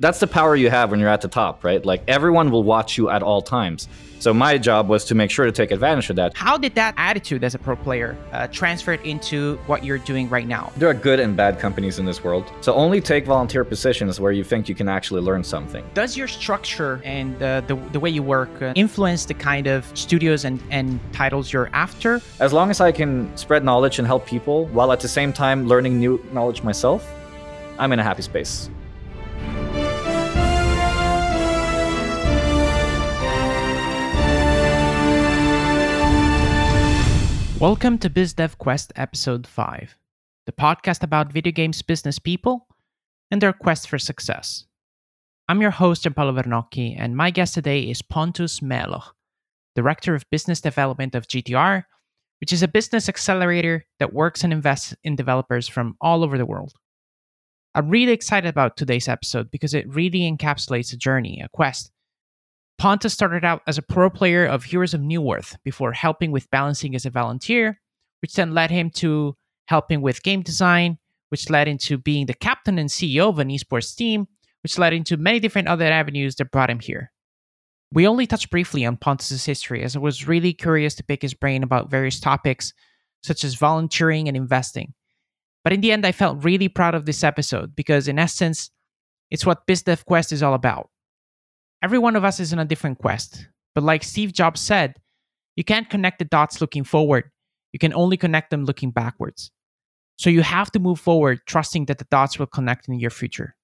that's the power you have when you're at the top, right? Like everyone will watch you at all times. So my job was to make sure to take advantage of that. How did that attitude as a pro player uh, transfer into what you're doing right now? There are good and bad companies in this world. So only take volunteer positions where you think you can actually learn something. Does your structure and uh, the, the way you work uh, influence the kind of studios and, and titles you're after? As long as I can spread knowledge and help people while at the same time learning new knowledge myself, I'm in a happy space. Welcome to BizDev Quest Episode 5, the podcast about video games business people and their quest for success. I'm your host, Gianpaolo Vernocchi, and my guest today is Pontus Meloch, Director of Business Development of GTR, which is a business accelerator that works and invests in developers from all over the world. I'm really excited about today's episode because it really encapsulates a journey, a quest Pontus started out as a pro player of Heroes of Newerth before helping with balancing as a volunteer, which then led him to helping with game design, which led into being the captain and CEO of an esports team, which led into many different other avenues that brought him here. We only touched briefly on Pontus's history as I was really curious to pick his brain about various topics such as volunteering and investing. But in the end, I felt really proud of this episode because, in essence, it's what BizDev Quest is all about Every one of us is on a different quest. But like Steve Jobs said, you can't connect the dots looking forward. You can only connect them looking backwards. So you have to move forward, trusting that the dots will connect in your future.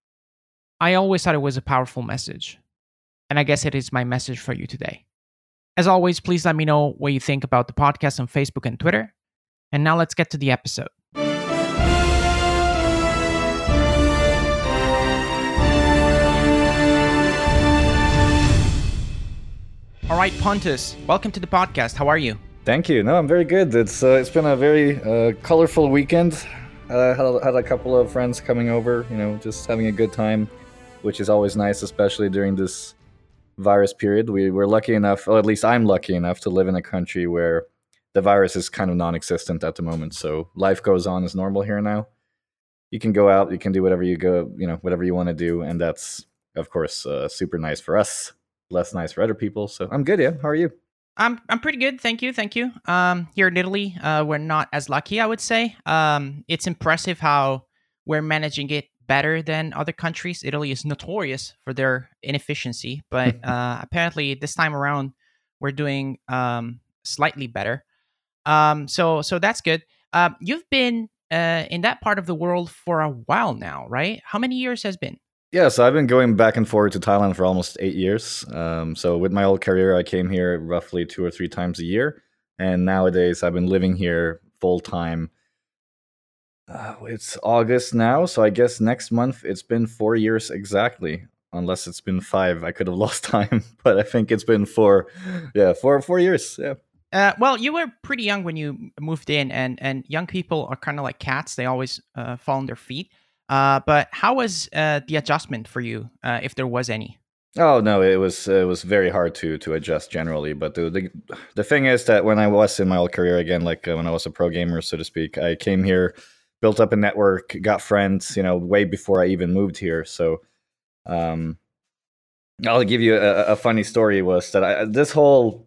I always thought it was a powerful message. And I guess it is my message for you today. As always, please let me know what you think about the podcast on Facebook and Twitter. And now let's get to the episode. All right, Pontus, welcome to the podcast. How are you? Thank you. No, I'm very good. It's uh, it's been a very uh, colorful weekend. Uh, had, had a couple of friends coming over. You know, just having a good time, which is always nice, especially during this virus period. We were lucky enough, or at least I'm lucky enough, to live in a country where the virus is kind of non-existent at the moment. So life goes on as normal here now. You can go out, you can do whatever you go, you know, whatever you want to do, and that's of course uh, super nice for us less nice for other people. So I'm good. Yeah. How are you? I'm I'm pretty good, thank you, thank you. Um, here in Italy, uh, we're not as lucky, I would say. Um, it's impressive how we're managing it better than other countries. Italy is notorious for their inefficiency, but uh, apparently this time around we're doing um, slightly better. Um, so so that's good. Uh, you've been uh, in that part of the world for a while now, right? How many years has been? Yeah, so I've been going back and forth to Thailand for almost eight years. Um, so with my old career, I came here roughly two or three times a year, and nowadays I've been living here full time. Uh, it's August now, so I guess next month it's been four years exactly. Unless it's been five, I could have lost time, but I think it's been four. Yeah, four four years. Yeah. Uh, well, you were pretty young when you moved in, and and young people are kind of like cats; they always uh, fall on their feet. Uh, but how was uh, the adjustment for you, uh, if there was any? Oh no, it was it was very hard to to adjust generally. But the the, the thing is that when I was in my old career again, like uh, when I was a pro gamer, so to speak, I came here, built up a network, got friends, you know, way before I even moved here. So, um, I'll give you a, a funny story. Was that I, this whole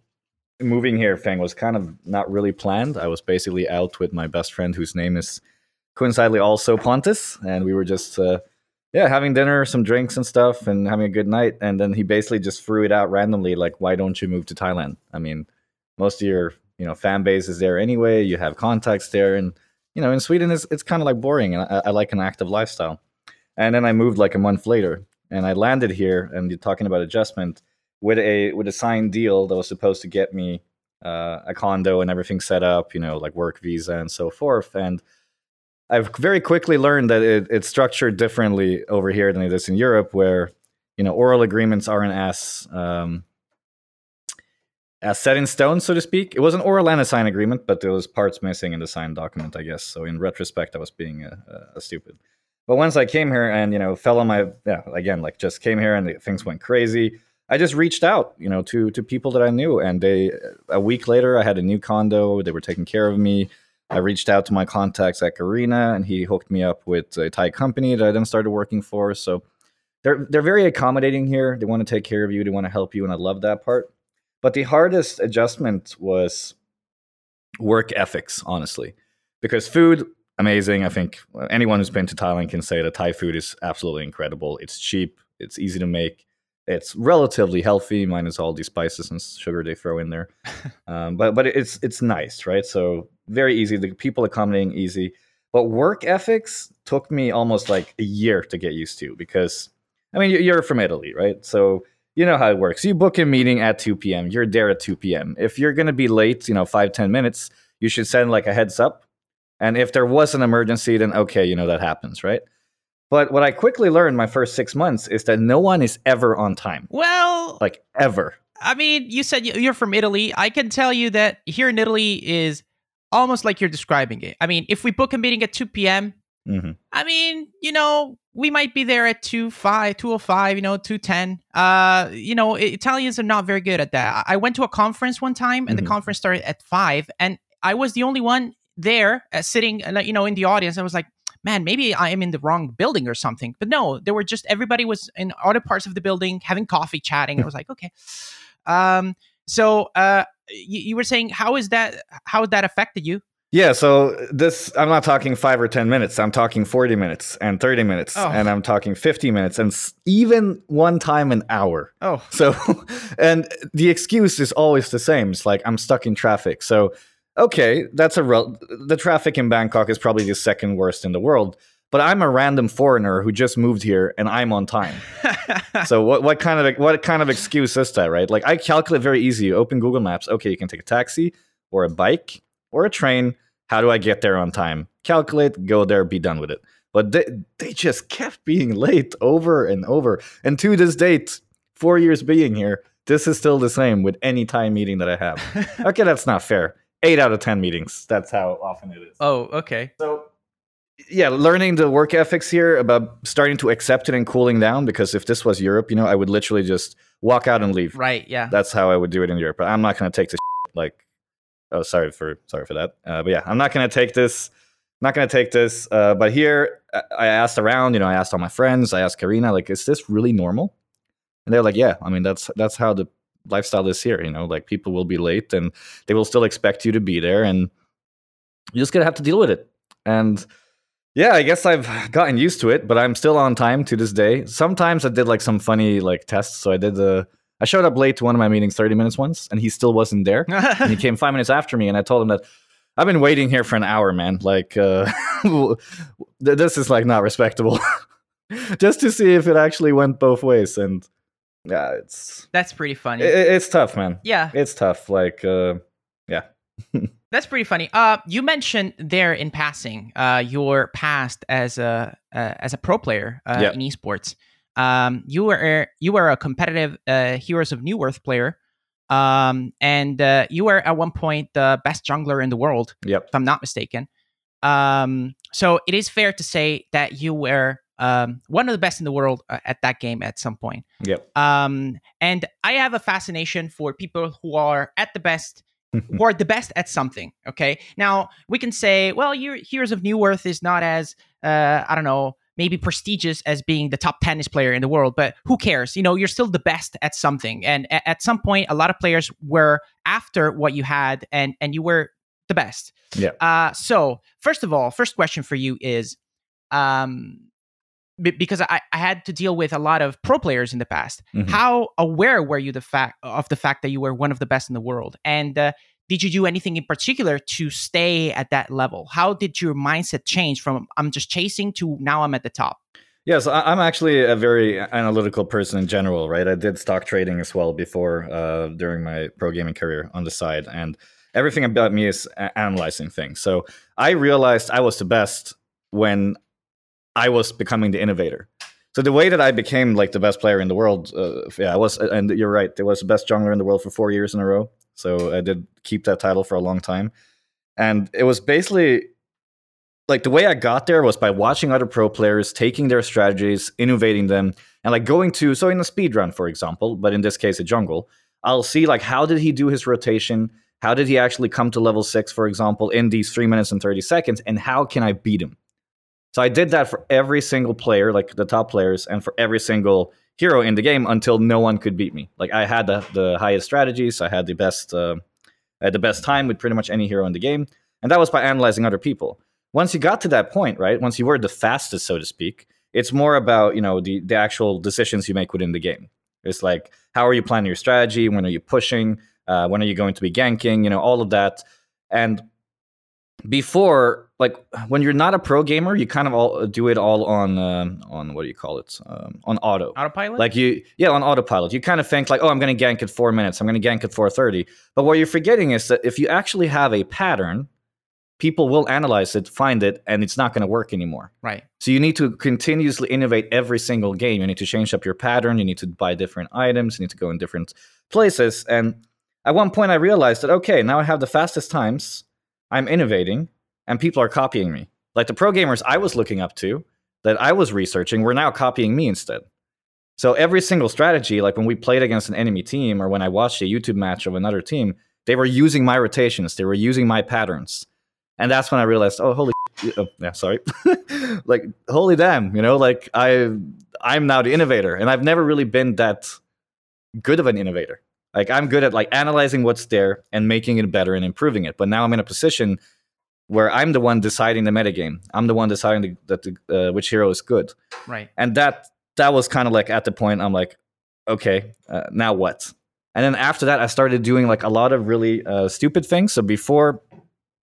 moving here thing was kind of not really planned. I was basically out with my best friend, whose name is coincidentally also Pontus, and we were just uh, yeah having dinner, some drinks and stuff, and having a good night. And then he basically just threw it out randomly, like, "Why don't you move to Thailand? I mean, most of your you know fan base is there anyway. You have contacts there, and you know in Sweden it's it's kind of like boring, and I, I like an active lifestyle." And then I moved like a month later, and I landed here, and you're talking about adjustment with a with a signed deal that was supposed to get me uh, a condo and everything set up, you know, like work visa and so forth. And I've very quickly learned that it, it's structured differently over here than it is in Europe, where you know oral agreements aren't as um, as set in stone, so to speak. It was an oral and a signed agreement, but there was parts missing in the signed document, I guess. So in retrospect, I was being a, a, a stupid. But once I came here and you know fell on my yeah again like just came here and things went crazy. I just reached out, you know, to to people that I knew, and they a week later I had a new condo. They were taking care of me. I reached out to my contacts at Garena, and he hooked me up with a Thai company that I then started working for. So they're they're very accommodating here. They want to take care of you. They want to help you, and I love that part. But the hardest adjustment was work ethics, honestly, because food amazing. I think anyone who's been to Thailand can say that Thai food is absolutely incredible. It's cheap. It's easy to make. It's relatively healthy, minus all these spices and sugar they throw in there. um, but but it's it's nice, right? So very easy. The people accommodating easy. But work ethics took me almost like a year to get used to because I mean you're from Italy, right? So you know how it works. You book a meeting at 2 p.m. You're there at 2 p.m. If you're gonna be late, you know, five ten minutes, you should send like a heads up. And if there was an emergency, then okay, you know that happens, right? But what I quickly learned my first six months is that no one is ever on time. Well, like ever. I mean, you said you're from Italy. I can tell you that here in Italy is almost like you're describing it. I mean, if we book a meeting at 2 p.m., mm-hmm. I mean, you know, we might be there at 2 5, 205, you know, 210. Uh, you know, Italians are not very good at that. I went to a conference one time and mm-hmm. the conference started at 5 and I was the only one there uh, sitting, uh, you know, in the audience. I was like, man, maybe I am in the wrong building or something. But no, there were just everybody was in other parts of the building having coffee, chatting. I was like, okay. Um, so uh, you, you were saying how is that how has that affected you? Yeah, so this I'm not talking 5 or 10 minutes. I'm talking 40 minutes and 30 minutes oh. and I'm talking 50 minutes and even one time an hour. Oh. So and the excuse is always the same. It's like I'm stuck in traffic. So okay, that's a rel- the traffic in Bangkok is probably the second worst in the world but I'm a random foreigner who just moved here and I'm on time. so what what kind of what kind of excuse is that, right? Like I calculate very easy. You open Google Maps. Okay, you can take a taxi or a bike or a train. How do I get there on time? Calculate, go there, be done with it. But they, they just kept being late over and over. And to this date, four years being here, this is still the same with any time meeting that I have. okay, that's not fair. Eight out of 10 meetings. That's how often it is. Oh, okay. So yeah, learning the work ethics here about starting to accept it and cooling down. Because if this was Europe, you know, I would literally just walk out and leave. Right. Yeah. That's how I would do it in Europe. But I'm not going to take this like. Oh, sorry for sorry for that. Uh, but yeah, I'm not going to take this. Not going to take this. Uh, but here, I asked around. You know, I asked all my friends. I asked Garena, like, is this really normal? And they're like, yeah. I mean, that's that's how the lifestyle is here. You know, like people will be late and they will still expect you to be there, and you're just gonna have to deal with it. And yeah, I guess I've gotten used to it, but I'm still on time to this day. Sometimes I did like some funny like tests. So I did the I showed up late to one of my meetings 30 minutes once and he still wasn't there. and he came 5 minutes after me and I told him that I've been waiting here for an hour, man. Like uh this is like not respectable. Just to see if it actually went both ways and yeah, it's That's pretty funny. It, it's tough, man. Yeah. It's tough like uh yeah. That's pretty funny. Uh, you mentioned there in passing uh, your past as a uh, as a pro player uh, yep. in esports. Um, you were you were a competitive uh, Heroes of Newerth player, um, and uh, you were at one point the best jungler in the world, yep. if I'm not mistaken. Um, so it is fair to say that you were um, one of the best in the world uh, at that game at some point. Yep. Um, and I have a fascination for people who are at the best who are the best at something. Okay. Now we can say, well, your Heroes of Newerth is not as uh, I don't know, maybe prestigious as being the top tennis player in the world, but who cares? You know, you're still the best at something. And a- at some point, a lot of players were after what you had, and and you were the best. Yeah. Uh, so first of all, first question for you is, um, because I, I had to deal with a lot of pro players in the past. Mm-hmm. How aware were you the fact of the fact that you were one of the best in the world? And uh, did you do anything in particular to stay at that level? How did your mindset change from I'm just chasing to now I'm at the top? Yes, I'm actually a very analytical person in general, right? I did stock trading as well before uh, during my pro gaming career on the side, and everything about me is analyzing things. So I realized I was the best when I was becoming the innovator. So the way that I became like the best player in the world, uh, yeah, I was, and you're right, there was the best jungler in the world for four years in a row. So I did keep that title for a long time, and it was basically like the way I got there was by watching other pro players, taking their strategies, innovating them, and like going to so in a speed run, for example, but in this case a jungle, I'll see like how did he do his rotation, how did he actually come to level six, for example, in these three minutes and thirty seconds, and how can I beat him? So I did that for every single player, like the top players, and for every single hero in the game until no one could beat me. Like I had the, the highest strategies, I had the best uh, I had the best time with pretty much any hero in the game, and that was by analyzing other people. Once you got to that point, right? Once you were the fastest, so to speak, it's more about you know the the actual decisions you make within the game. It's like how are you planning your strategy? When are you pushing? Uh, when are you going to be ganking? You know all of that. And before, like when you're not a pro gamer, you kind of all do it all on um, on what do you call it? Um, on auto. Autopilot. Like you, yeah, on autopilot. You kind of think like, oh, I'm going to gank at four minutes. I'm going to gank at four thirty. But what you're forgetting is that if you actually have a pattern, people will analyze it, find it, and it's not going to work anymore. right. So you need to continuously innovate every single game. You need to change up your pattern. You need to buy different items. You need to go in different places. And at one point, I realized that okay, now I have the fastest times. I'm innovating, and people are copying me. Like the pro gamers I was looking up to, that I was researching, were now copying me instead. So every single strategy, like when we played against an enemy team, or when I watched a YouTube match of another team, they were using my rotations. They were using my patterns, and that's when I realized, oh, holy, oh, yeah, sorry, like holy damn, you know, like I, I'm now the innovator, and I've never really been that good of an innovator. Like I'm good at like analyzing what's there and making it better and improving it. But now I'm in a position where I'm the one deciding the metagame. I'm the one deciding the, that the, uh, which hero is good, Right. and that that was kind of like at the point I'm like, okay, uh, now what? And then after that, I started doing like a lot of really uh, stupid things. So before,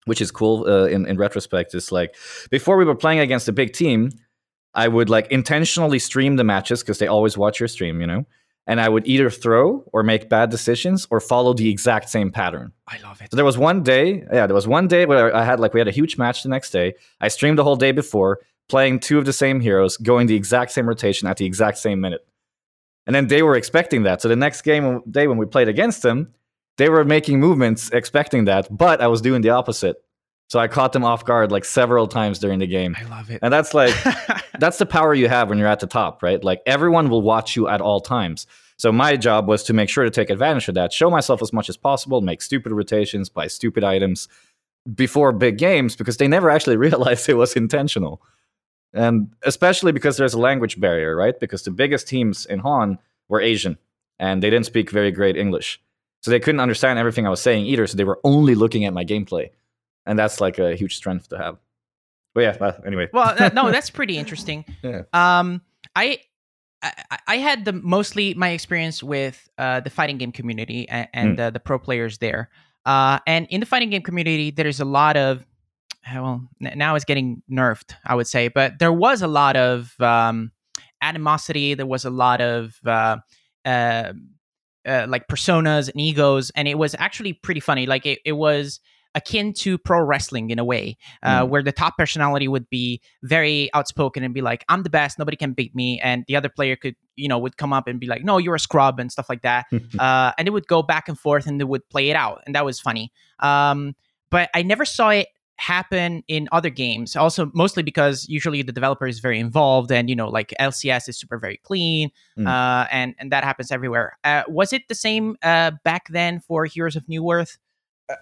which is cool uh, in in retrospect, is like before we were playing against a big team, I would like intentionally stream the matches because they always watch your stream, you know. And I would either throw or make bad decisions or follow the exact same pattern. I love it. So there was one day, yeah, there was one day where I had like we had a huge match the next day. I streamed the whole day before, playing two of the same heroes, going the exact same rotation at the exact same minute. And then they were expecting that. So the next game day when we played against them, they were making movements expecting that, but I was doing the opposite. So I caught them off guard like several times during the game. I love it. And that's like that's the power you have when you're at the top, right? Like everyone will watch you at all times. So my job was to make sure to take advantage of that, show myself as much as possible, make stupid rotations, buy stupid items before big games because they never actually realized it was intentional. And especially because there's a language barrier, right? Because the biggest teams in HoN were Asian and they didn't speak very great English. So they couldn't understand everything I was saying either. So they were only looking at my gameplay. And that's like a huge strength to have. But yeah, uh, anyway. well, no, that's pretty interesting. Yeah. Um, I, I I had the mostly my experience with uh, the fighting game community and, and uh, the pro players there. Uh, and in the fighting game community, there's a lot of well, n- now it's getting nerfed, I would say, but there was a lot of um, animosity. There was a lot of uh, uh, uh, like personas and egos, and it was actually pretty funny. Like it, it was akin to pro wrestling in a way, uh, Mm. where the top personality would be very outspoken and be like, "I'm the best, nobody can beat me," and the other player could, you know, would come up and be like, "No, you're a scrub" and stuff like that. uh, and it would go back and forth, and they would play it out, and that was funny. Um, but I never saw it happen in other games also mostly because usually the developer is very involved and you know like lcs is super very clean Mm. uh, and and that happens everywhere uh, was it the same uh, back then for heroes of Newerth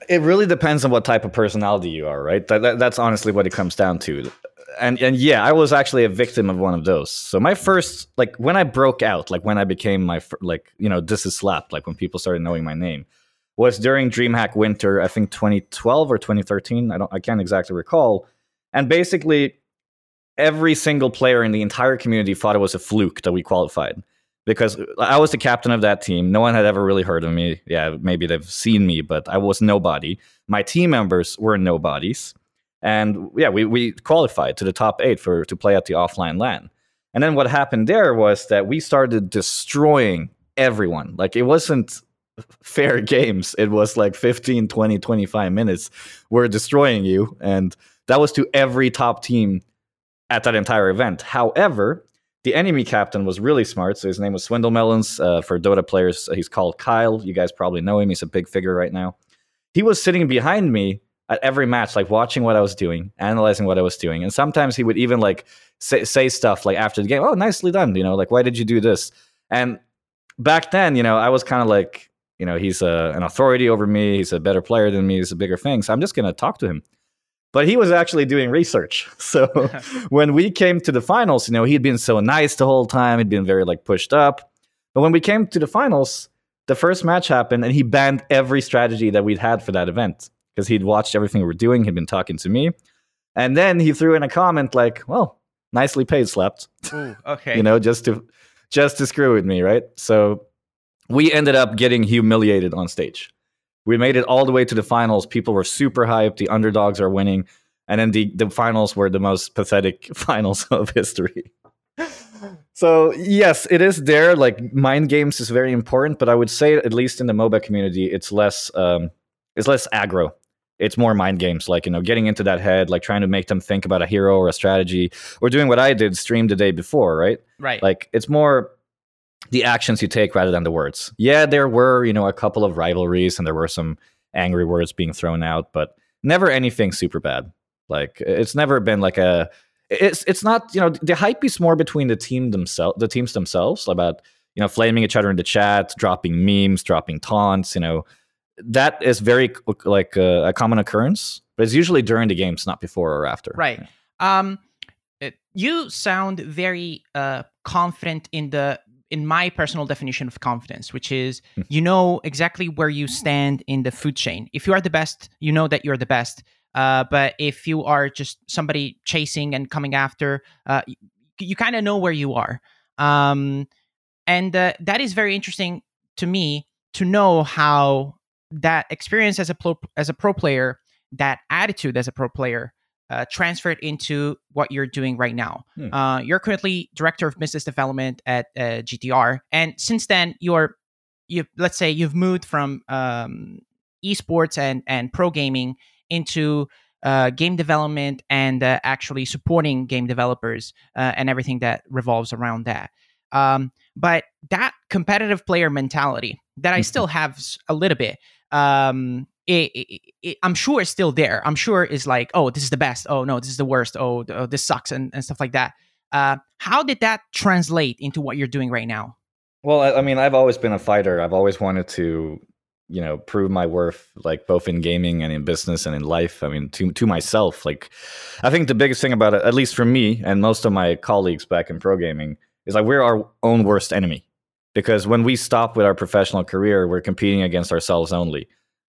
it really depends on what type of personality you are, right? That, that- that's honestly what it comes down to. And and yeah, I was actually a victim of one of those. So my first, like when I broke out, like when I became my like you know this is slapped, like when people started knowing my name, was during DreamHack Winter, I think 2012 or 2013. I don't, I can't exactly recall. And basically, every single player in the entire community thought it was a fluke that we qualified because I was the captain of that team. No one had ever really heard of me. Yeah, maybe they've seen me, but I was nobody. My team members were nobodies. And yeah, we, we qualified to the top eight for to play at the offline LAN. And then what happened there was that we started destroying everyone. Like it wasn't fair games. It was like 15, 20, 25 minutes. We're destroying you. And that was to every top team at that entire event. However, the enemy captain was really smart. So his name was SwindleMelonzz. Uh, for Dota players, he's called Kyle. You guys probably know him. He's a big figure right now. He was sitting behind me at every match, like watching what I was doing, analyzing what I was doing. And sometimes he would even like say, say stuff like after the game, oh, nicely done. You know, like, why did you do this? And back then, you know, I was kind of like, you know, he's a, an authority over me. He's a better player than me. He's a bigger thing. So I'm just going to talk to him. But he was actually doing research. So when we came to the finals, you know, he'd been so nice the whole time. He'd been very like pushed up. But when we came to the finals, the first match happened and he banned every strategy that we'd had for that event because he'd watched everything we were doing. He'd been talking to me. And then he threw in a comment like, well, nicely paid slept. Ooh, okay. you know, just to just to screw with me, right? So we ended up getting humiliated on stage. We made it all the way to the finals. People were super hyped. The underdogs are winning. And then the, the finals were the most pathetic finals of history. so, yes, it is there. Like, mind games is very important, but I would say, at least in the MOBA community, it's less, um, it's less aggro. It's more mind games, like, you know, getting into that head, like trying to make them think about a hero or a strategy, or doing what I did, stream the day before, right? right. Like, it's more the actions you take rather than the words. Yeah, there were, you know, a couple of rivalries and there were some angry words being thrown out, but never anything super bad. Like it's never been like a it's it's not, you know, the hype is more between the team themselves the teams themselves about, you know, flaming each other in the chat, dropping memes, dropping taunts, you know. That is very like uh, a common occurrence, but it's usually during the games, not before or after. Right. Um you sound very uh confident in the in my personal definition of confidence, which is Hmm. you know exactly where you stand in the food chain. If you are the best, you know that you're the best. Uh, but if you are just somebody chasing and coming after, uh, you, you kind of know where you are. Um, and uh, that is very interesting to me to know how that experience as a pro, as a pro player, that attitude as a pro player, uh, transferred into what you're doing right now. Hmm. Uh, you're currently director of business development at uh, GTR, and since then, you're you let's say you've moved from um, esports and and pro gaming into uh, game development and uh, actually supporting game developers uh, and everything that revolves around that. Um, but that competitive player mentality that I Mhm. still have a little bit, um, it, it, it, I'm sure it's still there. I'm sure it's like, oh, this is the best. Oh no, this is the worst. Oh, oh this sucks and, and stuff like that. Uh, how did that translate into what you're doing right now? Well, I, I mean, I've always been a fighter. I've always wanted to, you know, prove my worth, like both in gaming and in business and in life. I mean, to to myself. Like, I think the biggest thing about it, at least for me and most of my colleagues back in pro gaming, is like we're our own worst enemy. Because when we stop with our professional career, we're competing against ourselves only,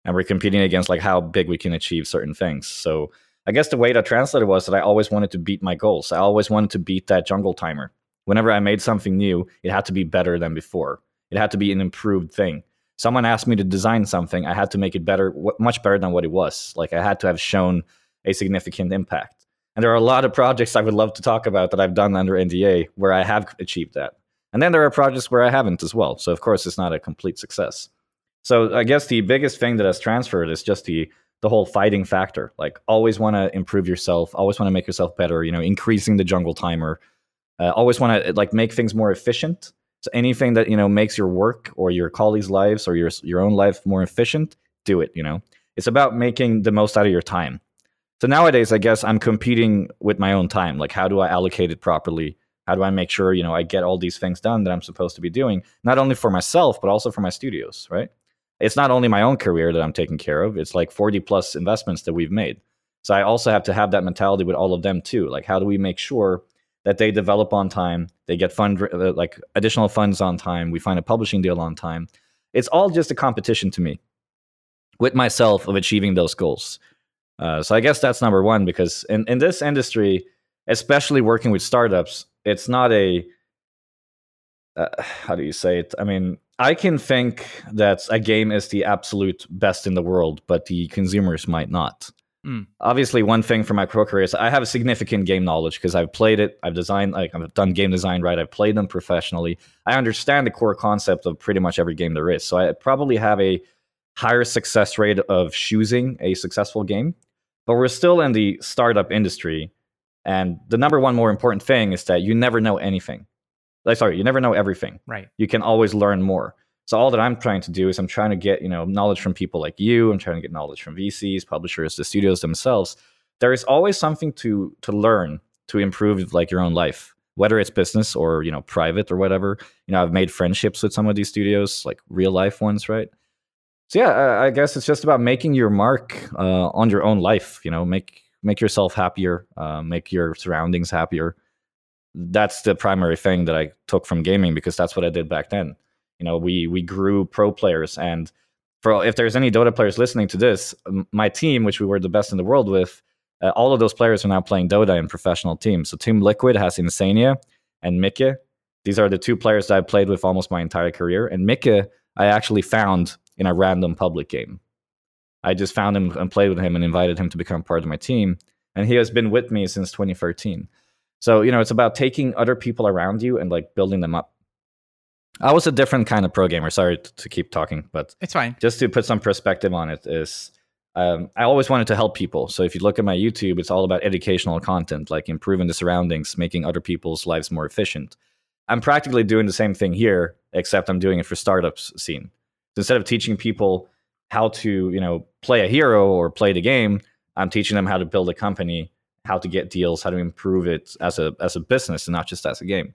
and we're competing against like how big we can achieve certain things. So. I guess the way that translated was that I always wanted to beat my goals. I always wanted to beat that jungle timer whenever I made something new, it had to be better than before. It had to be an improved thing. Someone asked me to design something, I had to make it better, much better than what it was. Like I had to have shown a significant impact. And there are a lot of projects I would love to talk about that I've done under NDA where I have achieved that. And then there are projects where I haven't as well. So of course it's not a complete success. So I guess the biggest thing that has transferred is just the the whole fighting factor. Like always want to improve yourself, always want to make yourself better, you know, increasing the jungle timer, uh, always want to like make things more efficient. So anything that you know makes your work or your colleagues lives or your your own life more efficient do it you know. It's about making the most out of your time. So nowadays i guess i'm competing with my own time. Like how do i allocate it properly? How do i make sure you know i get all these things done that i'm supposed to be doing not only for myself but also for my studios right it's not only my own career that i'm taking care of it's like 40 plus investments that we've made so i also have to have that mentality with all of them too like how do we make sure that they develop on time, they get fund uh, like additional funds on time, we find a publishing deal on time. It's all just a competition to me with myself of achieving those goals. Uh, so I guess that's number one because in, in this industry, especially working with startups, it's not a uh, how do you say it? I mean, I can think that a game is the absolute best in the world, but the consumers might not. Mm. Obviously, one thing for my pro career is I have a significant game knowledge because I've played it, I've designed, like I've done game design, right? I've played them professionally. I understand the core concept of pretty much every game there is. So I probably have a higher success rate of choosing a successful game. But we're still in the startup industry, and the number one more important thing is that you never know anything. Like, sorry, you never know everything Right. you can always learn more. So all that I'm trying to do is I'm trying to get, you know, knowledge from people like you. I'm trying to get knowledge from VCs, publishers, the studios themselves. There is always something to to learn to improve like your own life, whether it's business or, you know, private or whatever. You know, I've made friendships with some of these studios, like real life ones, right? So yeah, I, I guess it's just about making your mark uh, on your own life. You know, make make yourself happier, uh, make your surroundings happier. That's the primary thing that I took from gaming because that's what I did back then. You know, we we grew pro players, and for if there's any Dota players listening to this, my team, which we were the best in the world with, uh, all of those players are now playing Dota in professional teams. So Team Liquid has Insania and Micke. These are the two players that I've played with almost my entire career. And Micke, I actually found in a random public game. I just found him and played with him and invited him to become part of my team. And he has been with me since 2013. So, you know, it's about taking other people around you and like building them up. I was a different kind of pro gamer. Sorry to keep talking, but it's fine. Just to put some perspective on it, is um, I always wanted to help people. So if you look at my YouTube, it's all about educational content, like improving the surroundings, making other people's lives more efficient. I'm practically doing the same thing here, except I'm doing it for startups scene. So instead of teaching people how to, you know, play a hero or play the game, I'm teaching them how to build a company, how to get deals, how to improve it as a as a business and not just as a game.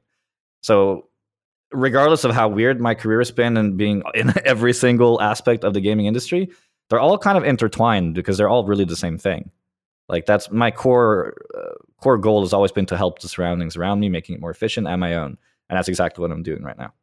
So regardless of how weird my career has been and being in every single aspect of the gaming industry, they're all kind of intertwined because they're all really the same thing. Like that's my core uh, core goal has always been to help the surroundings around me, making it more efficient and my own, and that's exactly what I'm doing right now.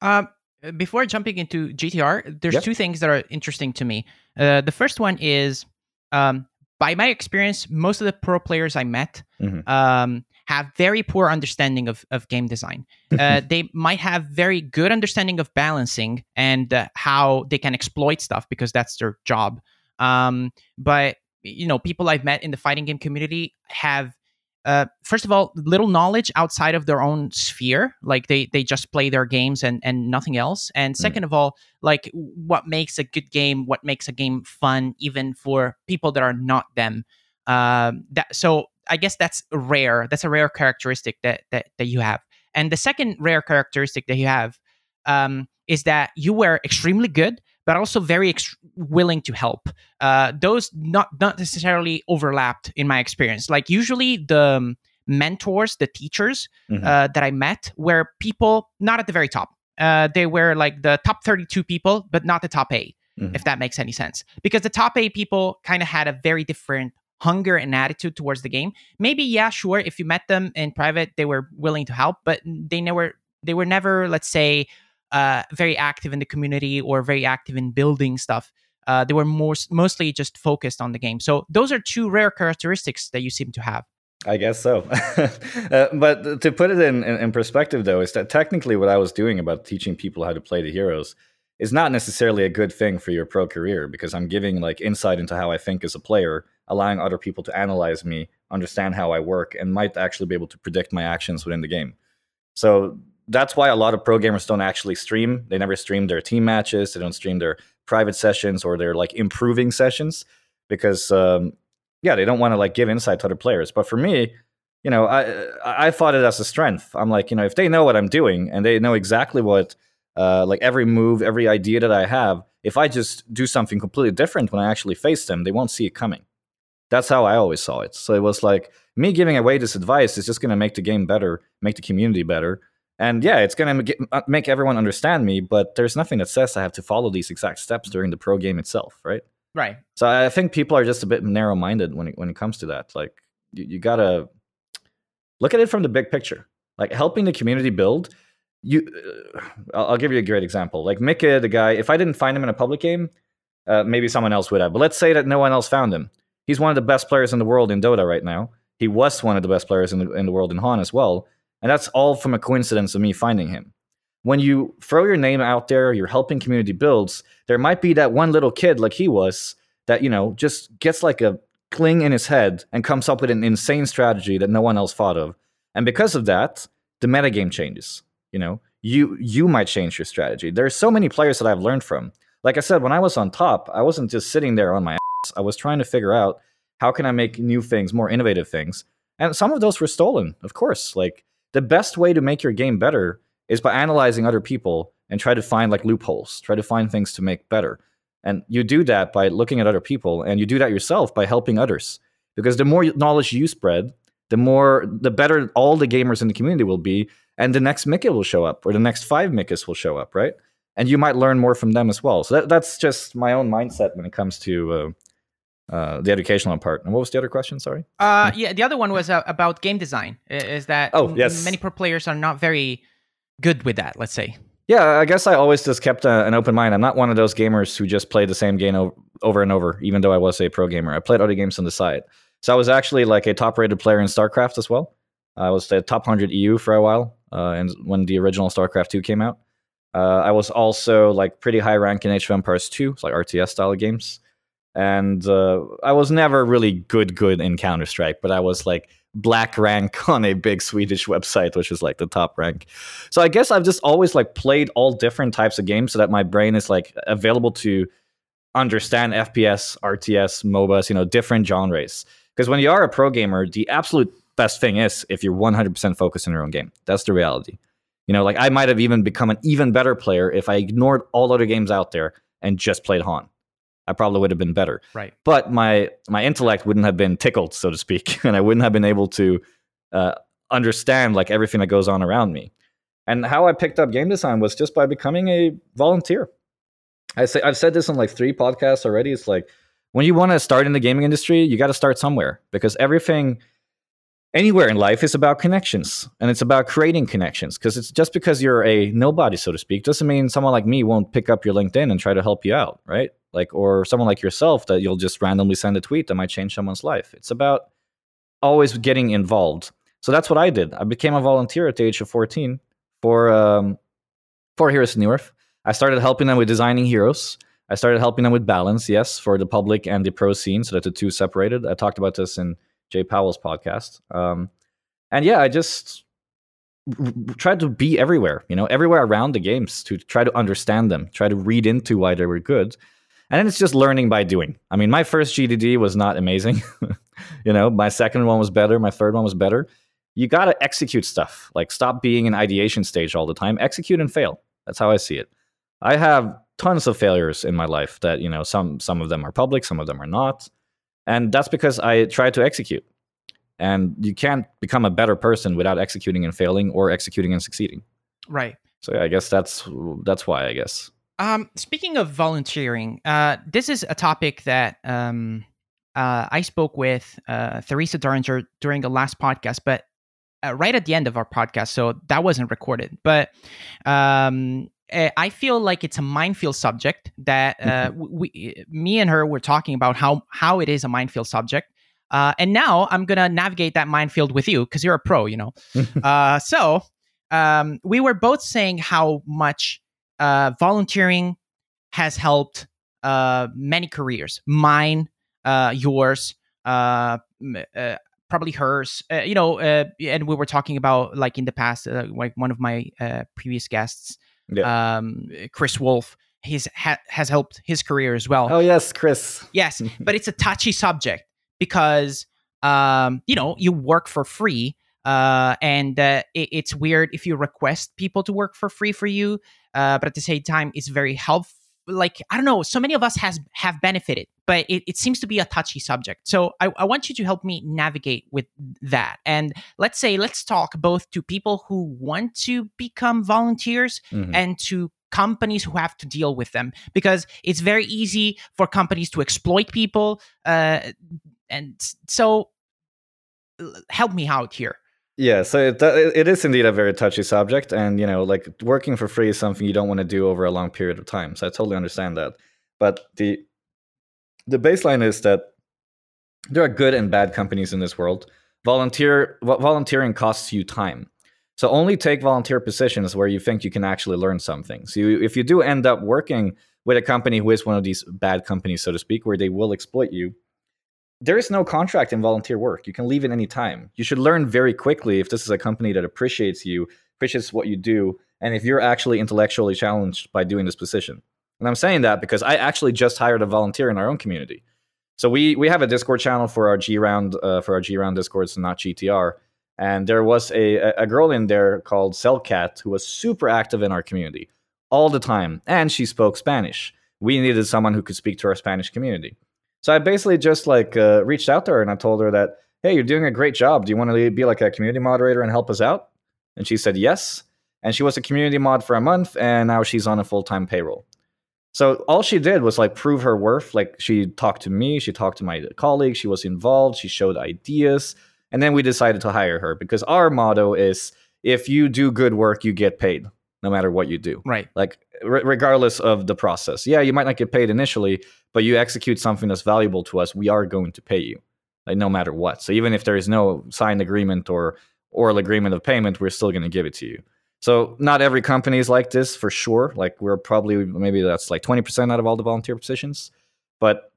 Um, before jumping into GTR, there's yep. two things that are interesting to me. Uh, the first one is, um, by my experience, most of the pro players I met mm-hmm. um, have very poor understanding of, of game design. Uh, they might have very good understanding of balancing and uh, how they can exploit stuff because that's their job. Um, but you know, people I've met in the fighting game community have uh, first of all, little knowledge outside of their own sphere. Like they they just play their games and and nothing else. And hmm. second mm. of all, like what makes a good game, what makes a game fun, even for people that are not them. Um, that so I guess that's rare. That's a rare characteristic that that that you have. And the second rare characteristic that you have um, is that you were extremely good, but also very ex- willing to help. Uh, those not not necessarily overlapped in my experience. Like usually the um, mentors, the teachers mm-hmm. uh, that I met were people not at the very top. Uh, they were like the top 32 people, but not the top 8 mm-hmm. if that makes any sense. Because the top eight people kind of had a very different hunger and attitude towards the game. Maybe yeah, sure. If you met them in private, they were willing to help, but they never they were never, let's say, uh, very active in the community or very active in building stuff. Uh, they were more mostly just focused on the game. So those are two rare characteristics that you seem to have. I guess so. uh, but to put it in, in, in, perspective, though, is that technically what I was doing about teaching people how to play the heroes is not necessarily a good thing for your pro career because I'm giving like insight into how I think as a player, allowing other people to analyze me, understand how I work, and might actually be able to predict my actions within the game. So that's why a lot of pro gamers don't actually stream. They never stream their team matches. They don't stream their private sessions or their like improving sessions because um, yeah, they don't want to like give insight to other players. But for me, you know, I I thought it as a strength. I'm like, you know, if they know what I'm doing and they know exactly what uh, like every move, every idea that I have, if I just do something completely different when I actually face them, they won't see it coming. That's how I always saw it. So it was like me giving away this advice is just going to make the game better, make the community better, and yeah, it's going to uh, make everyone understand me, but there's nothing that says I have to follow these exact steps during the pro game itself, right? Right. So I think people are just a bit narrow minded when it, when it comes to that. Like, you, you got to look at it from the big picture. Like, helping the community build, you, uh, I'll, I'll, give you a great example. Like, Micke, the guy, if I didn't find him in a public game, uh, maybe someone else would have. But let's say that no one else found him. He's one of the best players in the world in Dota right now. He was one of the best players in the, in the world in HoN as well and that's all from a coincidence of me finding him. When you throw your name out there, you're helping community builds, there might be that one little kid like he was that, you know, just gets like a cling in his head and comes up with an insane strategy that no one else thought of. And because of that, the metagame changes. You know, you you might change your strategy. There are so many players that I've learned from. Like I said, when I was on top, I wasn't just sitting there on my ass. I was trying to figure out how can I make new things, more innovative things. And some of those were stolen, of course. Like the best way to make your game better is by analyzing other people and try to find like loopholes, try to find things to make better. And you do that by looking at other people and you do that yourself by helping others. Because the more knowledge you spread, the more the better all the gamers in the community will be and the next Micke will show up or the next 5 Mickes will show up, right? And you might learn more from them as well. So that, that's just my own mindset when it comes to uh, uh, the educational part. And what was the other question? Sorry. Uh, yeah, the other one was uh, about game design. Is that Oh, yes. many pro players are not very good with that. Let's say. Yeah, I guess I always just kept a, an open mind. I'm not one of those gamers who just played the same game o- over and over, even though I was a pro gamer. I played other games on the side. So I was actually like a top rated player in StarCraft as well. I was the top 100 EU for a while uh, and when the original StarCraft 2 came out. Uh, I was also like pretty high rank in Age of Empires 2, it's like RTS style of games. And uh, I was never really good, good in Counter Strike, but I was like black rank on a big Swedish website, which is like the top rank. So I guess I've just always like played all different types of games so that my brain is like available to understand FPS, RTS, MOBAs, you know, different genres. Because when you are a pro gamer, the absolute best thing is if you're 100% focused on your own game. That's the reality. You know, like I might have even become an even better player if I ignored all other games out there and just played HoN. I probably would have been better Right. but my my intellect wouldn't have been tickled, so to speak, and I wouldn't have been able to uh, understand like everything that goes on around me. And how I picked up game design was just by becoming a volunteer. I say I've said this on like three podcasts already. It's like when you want to start in the gaming industry, you got to start somewhere because everything anywhere in life is about connections and it's about creating connections because it's just because you're a nobody so to speak doesn't mean someone like me won't pick up your linkedin and try to help you out right? Like or someone like yourself that you'll just randomly send a tweet that might change someone's life. It's about always getting involved. So that's what i did. I became a volunteer at the age of 14 for um, for heroes of Newerth. I started helping them with designing heroes. I started helping them with balance yes for the public and the pro scene so that the two separated. I talked about this in Jay Powell's podcast. Um, and yeah, I just tried to be everywhere, you know, everywhere around the games to try to understand them, try to read into why they were good. And then it's just learning by doing. I mean, my first GDD was not amazing. you know, my second one was better. My third one was better. You got to execute stuff. Like, stop being in ideation stage all the time. Execute and fail. That's how I see it. I have tons of failures in my life that, you know, some some of them are public, some of them are not and that's because i try to execute and you can't become a better person without executing and failing or executing and succeeding Right. so yeah, i guess that's that's why i guess Um, speaking of volunteering, uh, this is a topic that um, uh, I spoke with uh, Theresa Daringer during the last podcast, but uh, right at the end of our podcast, so that wasn't recorded. But um, eh, I feel like it's a minefield subject that uh, we, me and her were talking about how how it is a minefield subject. Uh, and now I'm gonna navigate that minefield with you because you're a pro, you know. uh, so um, we were both saying how much uh, volunteering has helped uh, many careers. Mine, uh, yours, uh, uh, probably hers. Uh, you know, uh, and we were talking about like in the past, uh, like one of my uh, previous guests, um, Chris Wolf. His ha- has helped his career as well. oh yes chris Yes, but it's a touchy subject because um, you know you work for free, uh, and uh, it, it's weird if you request people to work for free for you, uh, but at the same time, it's very helpful. Like I don't know, so many of us has have benefited, but it, it seems to be a touchy subject. So I, I want you to help me navigate with that. And let's say let's talk both to people who want to become volunteers Mhm. and to companies who have to deal with them because it's very easy for companies to exploit people uh, and so help me out here yeah so uh, it, it is indeed a very touchy subject and you know like working for free is something you don't want to do over a long period of time so i totally understand that. But the the baseline is that there are good and bad companies in this world. Volunteer volunteering costs you time. So only take volunteer positions where you think you can actually learn something. So you, if you do end up working with a company who is one of these bad companies so to speak where they will exploit you there is no contract in volunteer work you can leave at any time you should learn very quickly if this is a company that appreciates you appreciates what you do and if you're actually intellectually challenged by doing this position and i'm saying that because i actually just hired a volunteer in our own community so we we have a Discord channel for our G round uh, for our G round discords, not GTR. And there was a a girl in there called Cellcat who was super active in our community all the time, and she spoke Spanish. We needed someone who could speak to our Spanish community. So I basically just like uh, reached out to her and I told her that, hey, you're doing a great job. Do you want to be like a community moderator and help us out? And she said yes. And she was a community mod for a month, and now she's on a full time payroll. So all she did was like prove her worth. Like she talked to me, she talked to my colleagues, she was involved, she showed ideas, and then we decided to hire her because our motto is if you do good work, you get paid no matter what you do. Right. Like re- regardless of the process. Yeah, you might not get paid initially, but you execute something that's valuable to us, we are going to pay you. Like no matter what. So even if there is no signed agreement or oral agreement of payment, we're still going to give it to you. So not every company is like this for sure. Like we're probably maybe that's like 20% out of all the volunteer positions, but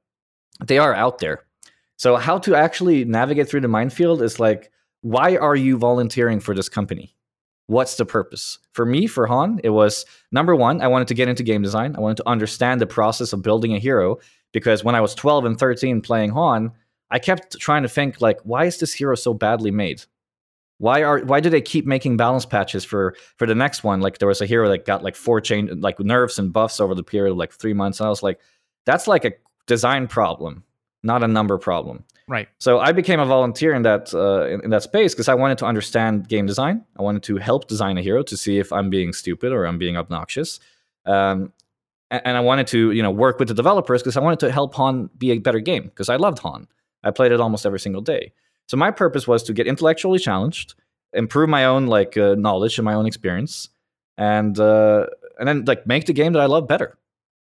they are out there. So how to actually navigate through the minefield is like why are you volunteering for this company? What's the purpose? For me, for HoN, it was number one, I wanted to get into game design. I wanted to understand the process of building a hero because when I was 12 and 13 playing HoN, I kept trying to think like, why is this hero so badly made? Why are why do they keep making balance patches for for the next one? Like there was a hero that got like four change like nerfs and buffs over the period of like three months, and I was like, that's like a design problem, not a number problem. Right. So I became a volunteer in that uh, in, in that space because I wanted to understand game design. I wanted to help design a hero to see if I'm being stupid or I'm being obnoxious. Um, and, and I wanted to you know work with the developers because I wanted to help HoN be a better game because I loved HoN. I played it almost every single day. So my purpose was to get intellectually challenged, improve my own like uh, knowledge and my own experience, and uh, and then like make the game that I love better.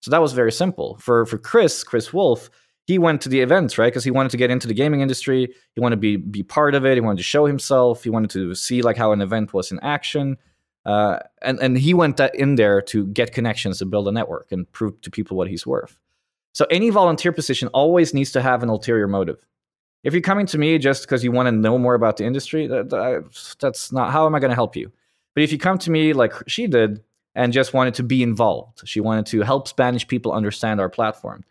So that was very simple. For for Chris, Chris Wolf, he went to the events right because he wanted to get into the gaming industry. He wanted to be be part of it. He wanted to show himself. He wanted to see like how an event was in action. Uh, and and he went in there to get connections to build a network and prove to people what he's worth. So any volunteer position always needs to have an ulterior motive if you're coming to me just because you want to know more about the industry, that, that, that's not how am I going to help you. But if you come to me like she did and just wanted to be involved, she wanted to help Spanish people understand our platform.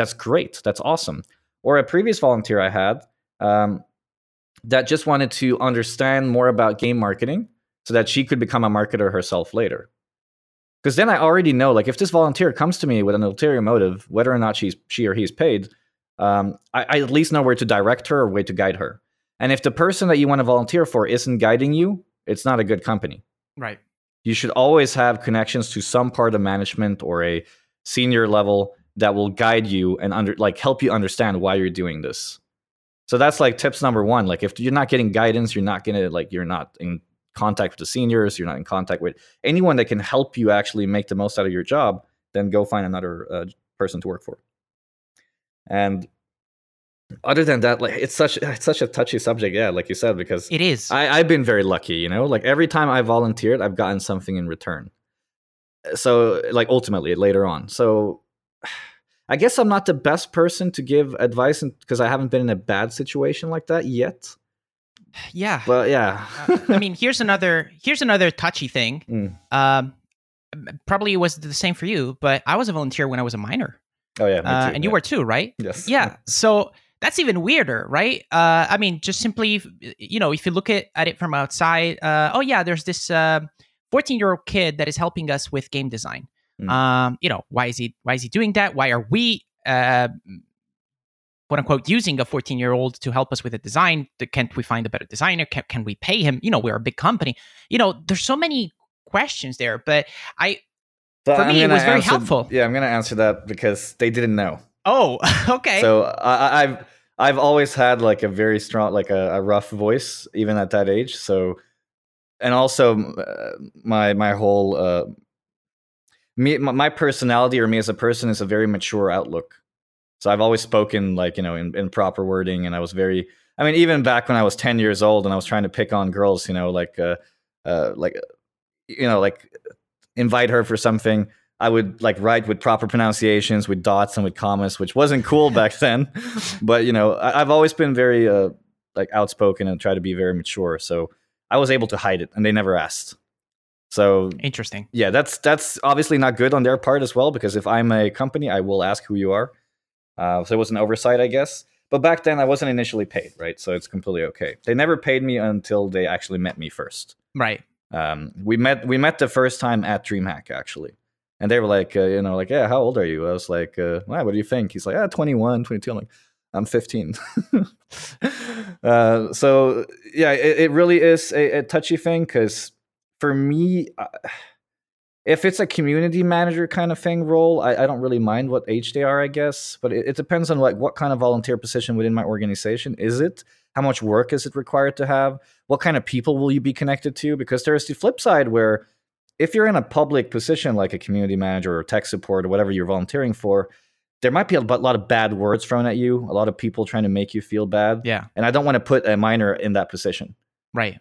That's great. That's awesome. Or a previous volunteer I had um, that just wanted to understand more about game marketing so that she could become a marketer herself later. Because then I already know, like, if this volunteer comes to me with an ulterior motive, whether or not she's she or he's paid, um, I, I at least know where to direct her or where to guide her. And if the person that you want to volunteer for isn't guiding you, it's not a good company. Right. You should always have connections to some part of management or a senior level that will guide you and under like help you understand why you're doing this. So that's like tips number one. Like if you're not getting guidance, you're not gonna like you're not in contact with the seniors, you're not in contact with anyone that can help you actually make the most out of your job, then go find another uh, person to work for. And other than that, like it's such it's such a touchy subject, yeah, like you said, because It is. I, I've been very lucky, you know. Like every time I volunteered, I've gotten something in return. So, like ultimately, later on. So, I guess I'm not the best person to give advice because I haven't been in a bad situation like that yet. yeah. Well, yeah, Uh, I mean, here's another here's another touchy thing. Mm. Um, probably it was the same for you, but I was a volunteer when I was a minor, oh yeah, me uh, and you yeah. were too, right? yes, Yeah. So that's even weirder, right? Uh, I mean, just simply, you know, if you look at, at it from outside, uh, oh yeah, there's this 14 year old kid that is helping us with game design. Mm. Um, you know, why is he why is he doing that? Why are we uh, quote unquote using a 14 year old to help us with a design? Can't we find a better designer? Can, can we pay him? You know, we're a big company. You know, there's so many questions there, but I for I'm me, it was very answer- helpful. Yeah, I'm gonna answer that because they didn't know. oh okay So I, I- I've I've always had like a very strong, like a, a rough voice, even at that age. So, and also uh, my my whole uh, me my, my personality or me as a person is a very mature outlook. So I've always spoken like you know in, in proper wording, and I was very. I mean, even back when I was ten years old and I was trying to pick on girls, you know, like uh, uh like you know like invite her for something. I would like write with proper pronunciations, with dots and with commas, which wasn't cool back then. But you know, I, I've always been very uh, like outspoken and try to be very mature. So I was able to hide it, and they never asked. So interesting yeah, that's that's obviously not good on their part as well. Because if I'm a company, I will ask who you are. Uh, so it was an oversight, I guess. But back then, I wasn't initially paid, right? So it's completely okay. They never paid me until they actually met me first. right Um, we met we met the first time at DreamHack actually, and they were like, uh, you know, like, yeah, how old are you? I was like, uh, wow, what do you think? He's like, ah, 21, 22. I'm like, I'm 15. uh, so yeah, it, it really is a, a touchy thing because for me, uh, if it's a community manager kind of thing role, I, I don't really mind what age they are, I guess. But it, it, depends on like what kind of volunteer position within my organization is it? How much work is it required to have? What kind of people will you be connected to? Because there's the flip side where if you're in a public position like a community manager or tech support or whatever you're volunteering for, there might be a lot of bad words thrown at you, a lot of people trying to make you feel bad. Yeah. And I don't want to put a minor in that position. Right.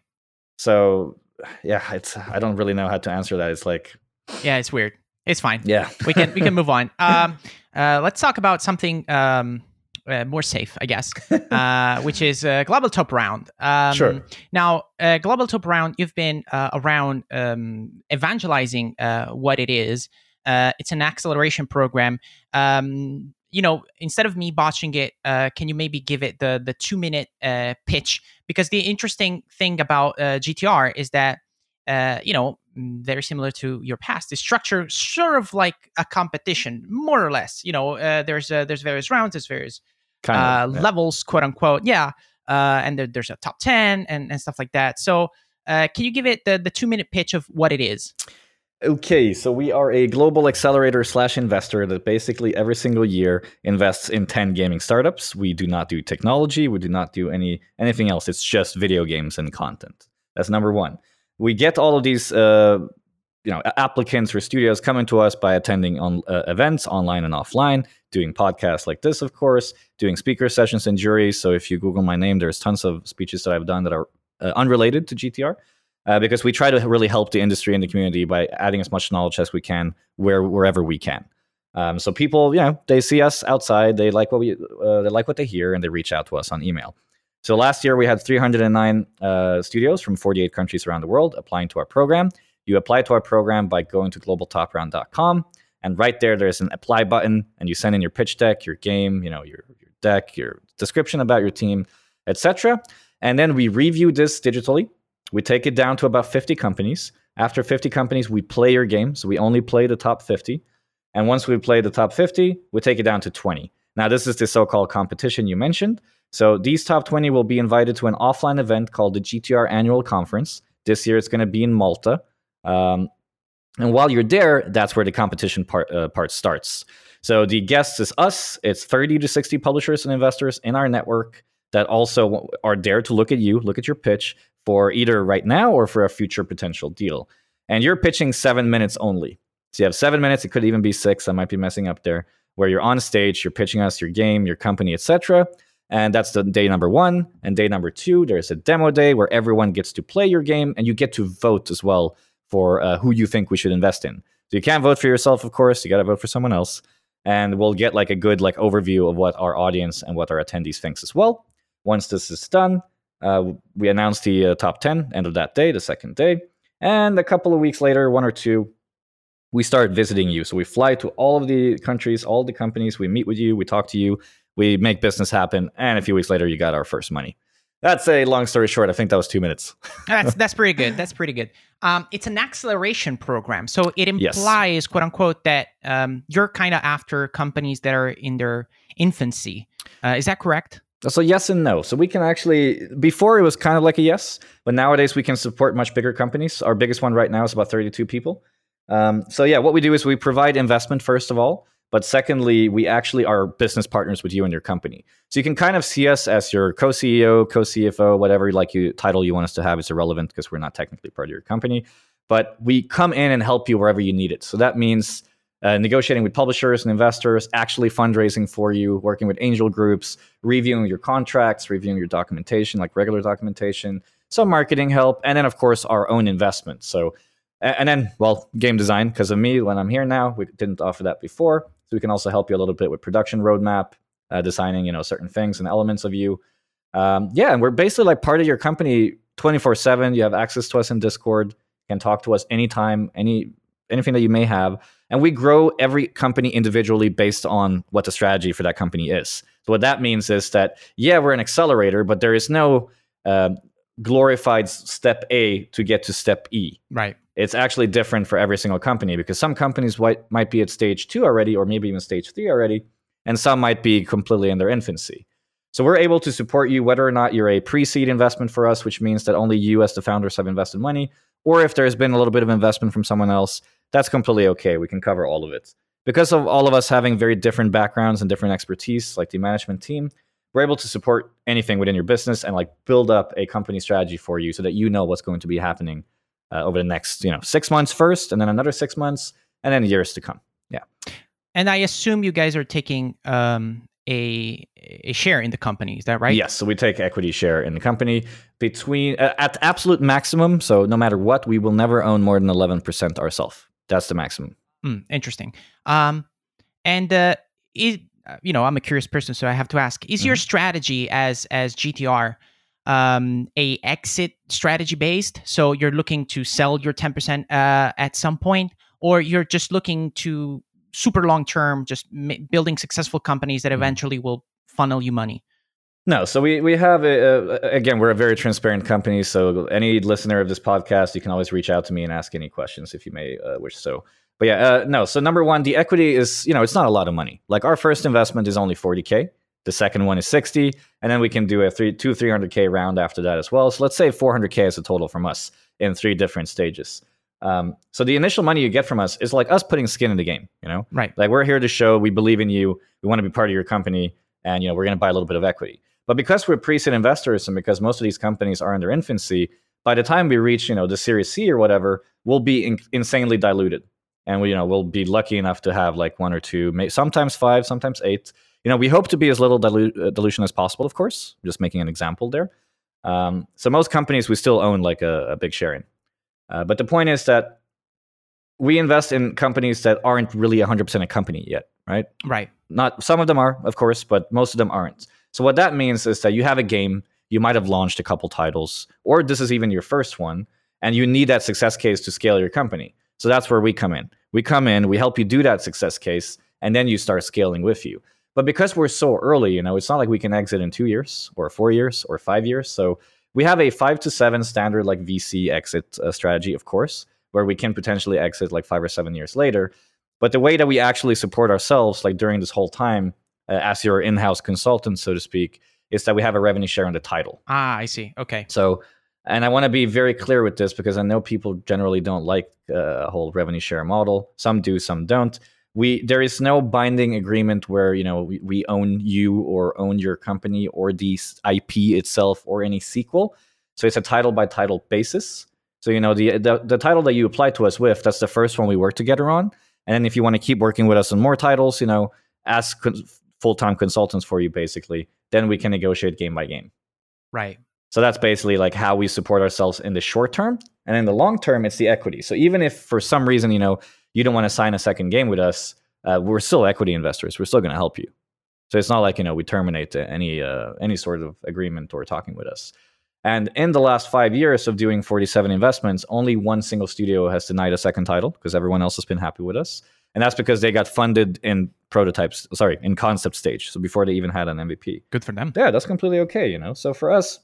So, yeah, it's I don't really know how to answer that. It's like Yeah, it's weird. It's fine. Yeah. we can we can move on. Um uh let's talk about something um uh, more safe, I guess, uh, which is uh, Global Top Round. Um, Sure. Now, uh, Global Top Round, you've been uh, around um, evangelizing uh, what it is. Uh, it's an acceleration program. Um, you know, instead of me botching it, uh, can you maybe give it the the two minute uh, pitch? Because the interesting thing about uh, GTR is that uh, you know mm, very similar to your past. It's structure sort of like a competition, more or less. You know, uh, there's uh, there's various rounds, there's various kind uh, of yeah. levels, quote unquote. Yeah, uh, and there, there's a top ten and, and stuff like that. So, uh, can you give it the the two minute pitch of what it is? Okay, so we are a global accelerator slash investor that basically every single year invests in 10 gaming startups. We do not do technology, we do not do any anything else. It's just video games and content. That's number one. We get all of these uh, you know applicants for studios coming to us by attending on uh, events online and offline doing podcasts like this of course doing speaker sessions and juries so if you google my name there's tons of speeches that i've done that are uh, unrelated to gtr uh, because we try to really help the industry and the community by adding as much knowledge as we can where wherever we can. Um, so people, you know, they see us outside, they like what we, uh, they like what they hear, and they reach out to us on email. So last year we had 309 uh, studios from 48 countries around the world applying to our program. You apply to our program by going to globaltopround.com, and right there there's an apply button, and you send in your pitch deck, your game, you know, your, your deck, your description about your team, etc. And then we review this digitally we take it down to about 50 companies. After 50 companies, we play your game. So we only play the top 50. And once we play the top 50, we take it down to 20. Now, this is the so called competition you mentioned. So these top 20 will be invited to an offline event called the GTR Annual Conference. This year, it's going to be in Malta. Um, and while you're there, that's where the competition part, uh, part starts. So the guests is us. It's 30 to 60 publishers and investors in our network that also are there to look at you, look at your pitch for either right now or for a future potential deal. And you're pitching seven minutes only. So you have seven minutes. It could even be six. I might be messing up there. Where you're on stage, you're pitching us your game, your company, etc. And that's the day number one. And day number two, there's a demo day where everyone gets to play your game and you get to vote as well for uh, who you think we should invest in. So you can't vote for yourself, of course. You got to vote for someone else. And we'll get like a good like overview of what our audience and what our attendees thinks as well. Once this is done, uh, we announced the uh, top 10 end of that day, the second day. And a couple of weeks later, one or two, we start visiting you. So we fly to all of the countries, all the companies. We meet with you, we talk to you, we make business happen. And a few weeks later, you got our first money. That's a long story short. I think that was two minutes. that's that's pretty good. That's pretty good. Um, it's an acceleration program, so it implies, yes. quote unquote, that um, you're kind of after companies that are in their infancy. Uh, is that correct? So yes and no. So we can actually before it was kind of like a yes, but nowadays we can support much bigger companies. Our biggest one right now is about 32 people. Um, so yeah, what we do is we provide investment first of all, but secondly, we actually are business partners with you and your company. So you can kind of see us as your co-CEO, co-CFO, whatever like you title you want us to have. is irrelevant because we're not technically part of your company, but we come in and help you wherever you need it. So that means uh, negotiating with publishers and investors, actually fundraising for you, working with angel groups, reviewing your contracts, reviewing your documentation, like regular documentation, some marketing help, and then, of course, our own investment. So, and then, well, game design, because of me, when I'm here now, we didn't offer that before. So we can also help you a little bit with production roadmap, uh, designing, you know, certain things and elements of you. Um, yeah, and we're basically like part of your company 24 7. You have access to us in Discord, can talk to us anytime, any anything that you may have. And we grow every company individually based on what the strategy for that company is. So what that means is that yeah, we're an accelerator, but there is no uh, glorified step A to get to step E. Right. It's actually different for every single company because some companies might, might be at stage two already, or maybe even stage three already, and some might be completely in their infancy. So we're able to support you whether or not you're a pre-seed investment for us, which means that only you as the founders have invested money, or if there's been a little bit of investment from someone else, that's completely okay. We can cover all of it. Because of all of us having very different backgrounds and different expertise, like the management team, we're able to support anything within your business and like build up a company strategy for you so that you know what's going to be happening uh, over the next, you know, six months first, and then another six months, and then years to come. Yeah. And I assume you guys are taking um, a a share in the company. Is that right? Yes. So we take equity share in the company between uh, at absolute maximum. So no matter what, we will never own more than eleven percent ourselves. That's the maximum. Mm, interesting. Um, and uh, is, uh, you know, I'm a curious person, so I have to ask: Is mm-hmm. your strategy as as GTR um, a exit strategy based? So you're looking to sell your 10% uh, at some point, or you're just looking to super long term, just m- building successful companies that mm-hmm. eventually will funnel you money? No, so we we have a, a, again we're a very transparent company. So any listener of this podcast, you can always reach out to me and ask any questions if you may uh, wish so. But yeah, uh, no. So number one, the equity is you know it's not a lot of money. Like our first investment is only forty k. The second one is sixty, and then we can do a three two three hundred k round after that as well. So let's say four hundred k is a total from us in three different stages. Um, so the initial money you get from us is like us putting skin in the game. You know, right? Like we're here to show we believe in you. We want to be part of your company, and you know we're going to buy a little bit of equity. But because we're pre-seed investors, and because most of these companies are in their infancy, by the time we reach you know the Series C or whatever, we'll be in- insanely diluted. And we you know we'll be lucky enough to have like one or two sometimes five sometimes eight. You know we hope to be as little dilu- uh, dilution as possible of course. Just making an example there. Um, so most companies we still own like a, a big share in uh, but the point is that we invest in companies that aren't really 100% a company yet right? Right. Not some of them are of course but most of them aren't so what that means is that you have a game you might have launched a couple titles or this is even your first one and you need that success case to scale your company so that's where we come in we come in, we help you do that success case, and then you start scaling with you. But because we're so early, you know, it's not like we can exit in two years or four years or five years. So we have a five to seven standard like VC exit uh, strategy, of course, where we can potentially exit like five or seven years later. But the way that we actually support ourselves, like during this whole time, uh, as your in-house consultant, so to speak, is that we have a revenue share on the title. Ah, I see. Okay. So and I want to be very clear with this because I know people generally don't like uh, a whole revenue share model. Some do, some don't. We there is no binding agreement where you know we, we own you or own your company or the IP itself or any sequel. So it's a title by title basis. So you know the, the the title that you apply to us with, that's the first one we work together on. And then if you want to keep working with us on more titles, you know, ask full time consultants for you basically. Then we can negotiate game by game. Right. So that's basically like how we support ourselves in the short term. And in the long term, it's the equity. So even if for some reason, you know, you don't want to sign a second game with us, uh, we're still equity investors. We're still going to help you. So it's not like, you know, we terminate any uh, any sort of agreement or talking with us. And in the last five years of doing 47 investments, only one single studio has denied a second title because everyone else has been happy with us. And that's because they got funded in prototypes, sorry, in concept stage. So before they even had an MVP. Good for them. Yeah, that's completely okay, you know. So for us,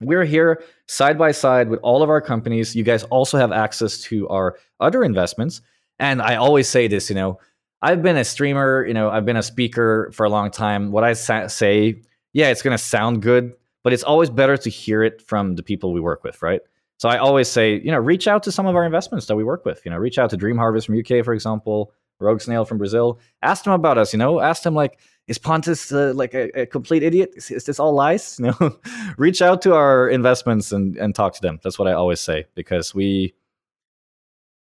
we're here side by side with all of our companies. You guys also have access to our other investments. And I always say this, you know, I've been a streamer, you know, I've been a speaker for a long time. What I sa- say, yeah, it's going to sound good, but it's always better to hear it from the people we work with, right? So I always say, you know, reach out to some of our investments that we work with. You know, reach out to Dream Harvest from UK, for example, Rogue Snail from Brazil. Ask them about us. You know, ask them like, is Pontus uh, like a, a, complete idiot? Is, is, this all lies? You know, reach out to our investments and, and talk to them. That's what I always say because we,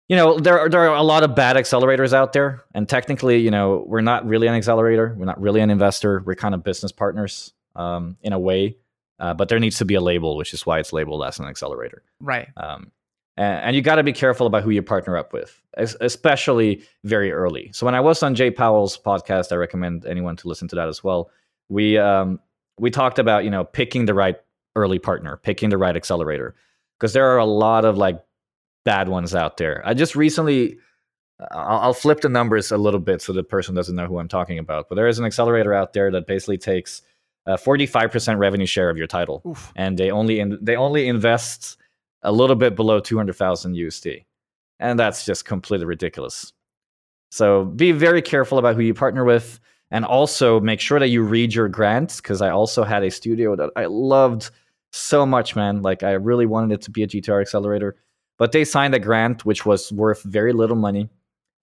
you know, there are, there are a lot of bad accelerators out there, and technically, you know, we're not really an accelerator. We're not really an investor. We're kind of business partners um, in a way, uh, but there needs to be a label, which is why it's labeled as an accelerator. Right. Um, and you got to be careful about who you partner up with, especially very early. So when I was on Jay Powell's podcast, I recommend anyone to listen to that as well. We um, we talked about you know picking the right early partner, picking the right accelerator, because there are a lot of like bad ones out there. I just recently. I'll, I'll flip the numbers a little bit so the person doesn't know who I'm talking about. But there is an accelerator out there that basically takes a 45% revenue share of your title, Oof. and they only in, they only invest a little bit below 200,000 USD. And that's just completely ridiculous. So be very careful about who you partner with and also make sure that you read your grants because I also had a studio that I loved so much, man. Like I really wanted it to be a GTR accelerator, but they signed a grant which was worth very little money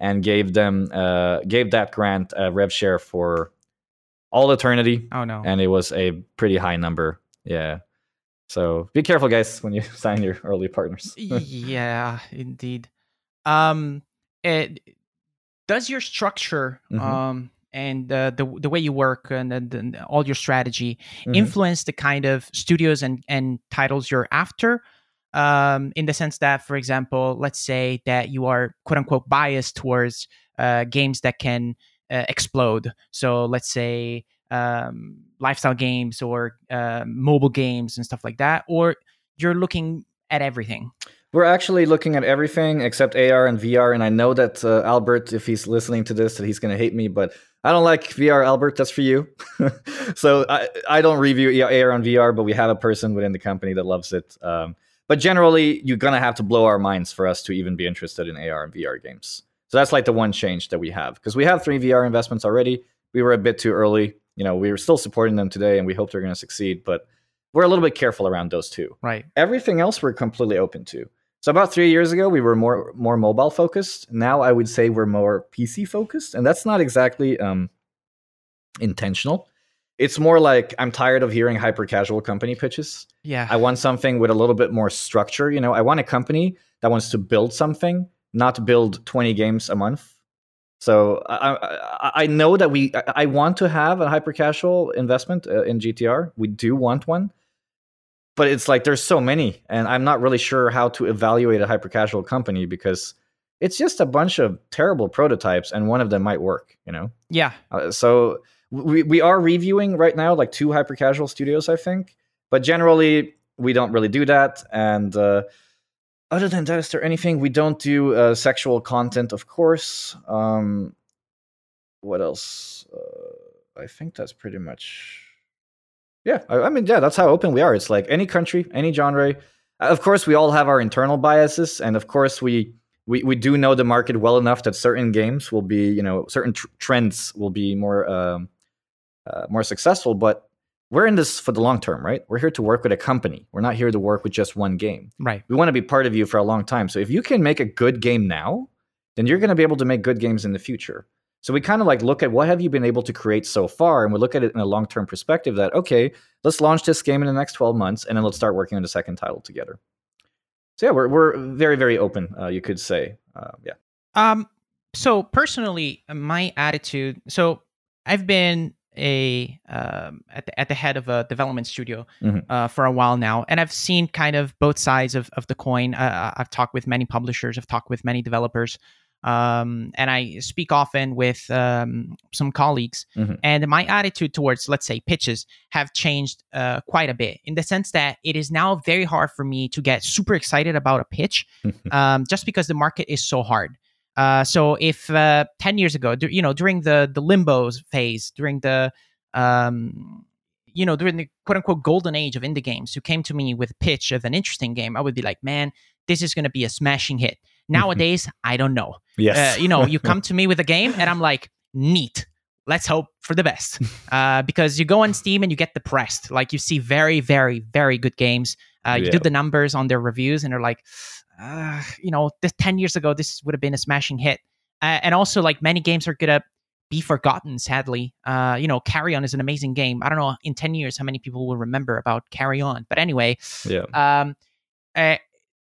and gave them uh, gave that grant a rev share for all eternity, Oh no. and it was a pretty high number. Yeah. So be careful, guys, when you sign your early partners. yeah, indeed. Um, it, does your structure Mhm. um and uh, the the way you work and, and, and all your strategy Mhm. influence the kind of studios and and titles you're after? Um, in the sense that, for example, let's say that you are quote unquote biased towards uh, games that can uh, explode. So let's say um, lifestyle games or uh, mobile games and stuff like that, or you're looking at everything. We're actually looking at everything except AR and VR, and I know that uh, Albert, if he's listening to this, that he's going to hate me, but I don't like VR, Albert. That's for you. so I, I don't review AR and VR, but we have a person within the company that loves it. Um, but generally, you're going to have to blow our minds for us to even be interested in AR and VR games. So that's like the one change that we have because we have three VR investments already. We were a bit too early. You know, we were still supporting them today, and we hope they're going to succeed, but we're a little bit careful around those two Right. everything else we're completely open to. So about three years ago, we were more more mobile focused. Now I would say we're more PC focused, and that's not exactly um, intentional. It's more like I'm tired of hearing hyper casual company pitches. Yeah. I want something with a little bit more structure. You know, I want a company that wants to build something, not build 20 games a month. So I, I, I know that we I- want to have a hyper casual investment uh, in GTR. We do want one, but it's like there's so many, and I'm not really sure how to evaluate a hyper casual company because it's just a bunch of terrible prototypes, and one of them might work. You know. yeah. Uh, so we we are reviewing right now like two hyper casual studios, I think, but generally we don't really do that. And uh, other than that, is there anything we don't do? Uh, sexual content, of course. Um, what else? Uh, I think that's pretty much. Yeah, I, I mean, yeah, that's how open we are. It's like any country, any genre. Uh, Of course, we all have our internal biases, and of course, we we, we do know the market well enough that certain games will be, you know, certain tr- trends will be more um, uh, more successful. But we're in this for the long term, right? We're here to work with a company. We're not here to work with just one game. Right. We want to be part of you for a long time. So if you can make a good game now, then you're going to be able to make good games in the future. So we kind of like look at what have you been able to create so far, and we look at it in a long term perspective. That okay, let's launch this game in the next 12 months, and then let's start working on the second title together. So yeah, we're we're very very open. Uh, you could say, uh, yeah. Um. So personally, my attitude. So I've been a um, at the, at the head of a development studio Mhm. uh, for a while now, and I've seen kind of both sides of of the coin. Uh, I've talked with many publishers. I've talked with many developers. Um, and I speak often with um, some colleagues, Mhm. and my attitude towards, let's say, pitches have changed uh, quite a bit in the sense that it is now very hard for me to get super excited about a pitch um, just because the market is so hard. Uh, so if uh, 10 years ago, you know, during the the limbos phase, during the um, you know, during the quote unquote golden age of indie games, who came to me with a pitch of an interesting game, I would be like, man, this is going to be a smashing hit. Nowadays, I don't know. Yes. Uh, you know, you come to me with a game, and I'm like, neat. Let's hope for the best. Uh, because you go on Steam and you get depressed. Like you see very, very, very good games. Uh, you do the numbers on their reviews, and they're like, uh, you know, this ten years ago, this would have been a smashing hit. Uh, and also, like many games are gonna be forgotten. Sadly, uh, you know, Carrion is an amazing game. I don't know in ten years how many people will remember about Carrion. But anyway, yeah. um, uh,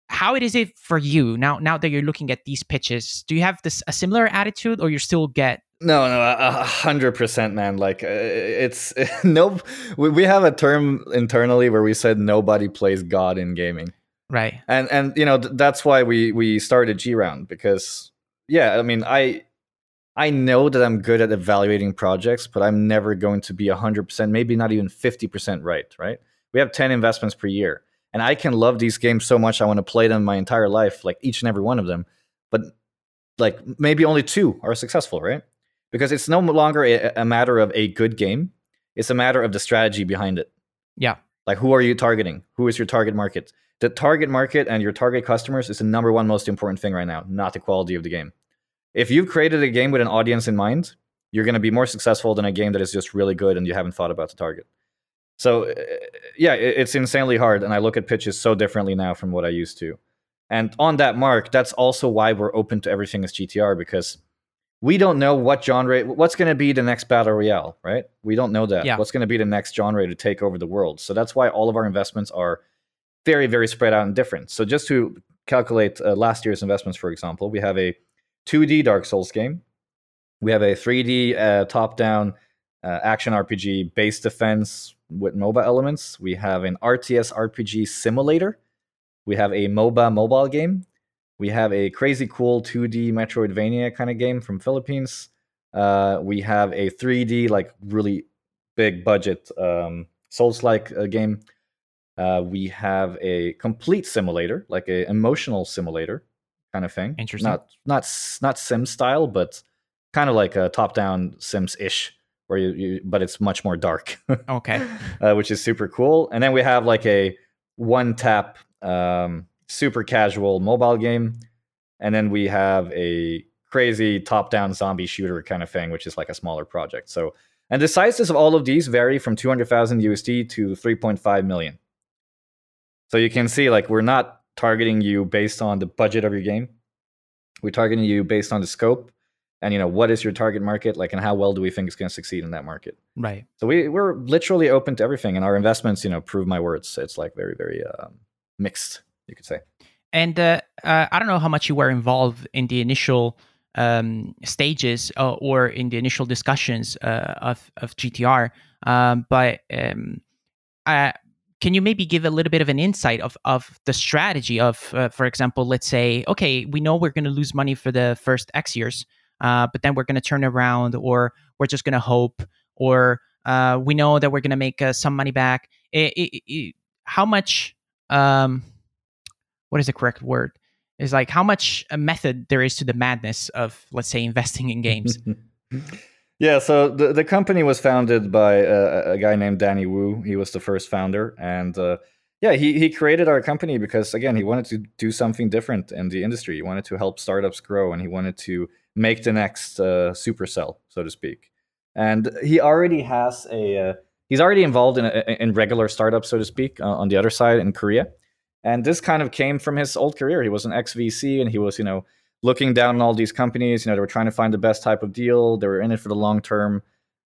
how it is it for you now? Now that you're looking at these pitches, do you have this a similar attitude, or you still get No, no, a a hundred percent, man. Like uh, it's no. We we have a term internally where we said nobody plays God in gaming, right? and and you know th- that's why we we started G Round because yeah, I mean I I know that I'm good at evaluating projects, but I'm never going to be hundred percent, maybe not even fifty percent right. Right? We have ten investments per year, and I can love these games so much I want to play them my entire life, like each and every one of them, but like maybe only two are successful, right? because it's no longer a, a matter of a good game it's a matter of the strategy behind it Yeah. like who are you targeting who is your target market the target market and your target customers is the number one most important thing right now not the quality of the game if you've created a game with an audience in mind you're going to be more successful than a game that is just really good and you haven't thought about the target so uh, yeah it's insanely hard and i look at pitches so differently now from what i used to And on that mark, that's also why we're open to everything as GTR because we don't know what genre, what's going to be the next battle royale, right? We don't know that. Yeah. What's going to be the next genre to take over the world? So that's why all of our investments are very, very spread out and different. So just to calculate uh, last year's investments, for example, we have a 2D Dark Souls game, we have a 3D uh, top-down uh, action RPG base defense with MOBA elements. We have an RTS RPG simulator. We have a MOBA mobile game. We have a crazy cool 2D Metroidvania kind of game from Philippines. Uh, we have a 3D like really big budget um, Souls-like uh, game. Uh, we have a complete simulator, like a emotional simulator kind of thing. Interesting. Not not not Sim style, but kind of like a top-down Sims ish, where you, you but it's much more dark. Okay. uh, which is super cool. And then we have like a one tap, um, super casual mobile game. And then we have a crazy top down zombie shooter kind of thing, which is like a smaller project. So, and the sizes of all of these vary from 200,000 USD to 3.5 million. So you can see like we're not targeting you based on the budget of your game. We're targeting you based on the scope and you know what is your target market like and how well do we think it's going to succeed in that market. Right. So we we're literally open to everything, and our investments, you know, prove my words. It's like very very um, mixed, you could say. And uh, uh, I don't know how much you were involved in the initial um, stages uh, or in the initial discussions uh, of of GTR, um, but um, I, can you maybe give a little bit of an insight of of the strategy of, uh, for example, let's say, okay, we know we're going to lose money for the first X years, uh, but then we're going to turn around, or we're just going to hope, or uh, we know that we're going to make uh, some money back. I- I- I- how much? Um, what is the correct word? Is like how much a method there is to the madness of, let's say, investing in games. yeah, so the the company was founded by uh, a guy named Danny Wu. He was the first founder, and uh, yeah, he he created our company because again, he wanted to do something different in the industry. He wanted to help startups grow, and he wanted to make the next uh, Supercell, so to speak. And he already has a uh, he's already involved in a, in regular startups, so to speak, uh, on the other side in Korea. And this kind of came from his old career. He was an ex VC, and he was you know looking down on all these companies. You know, they were trying to find the best type of deal. They were in it for the long term.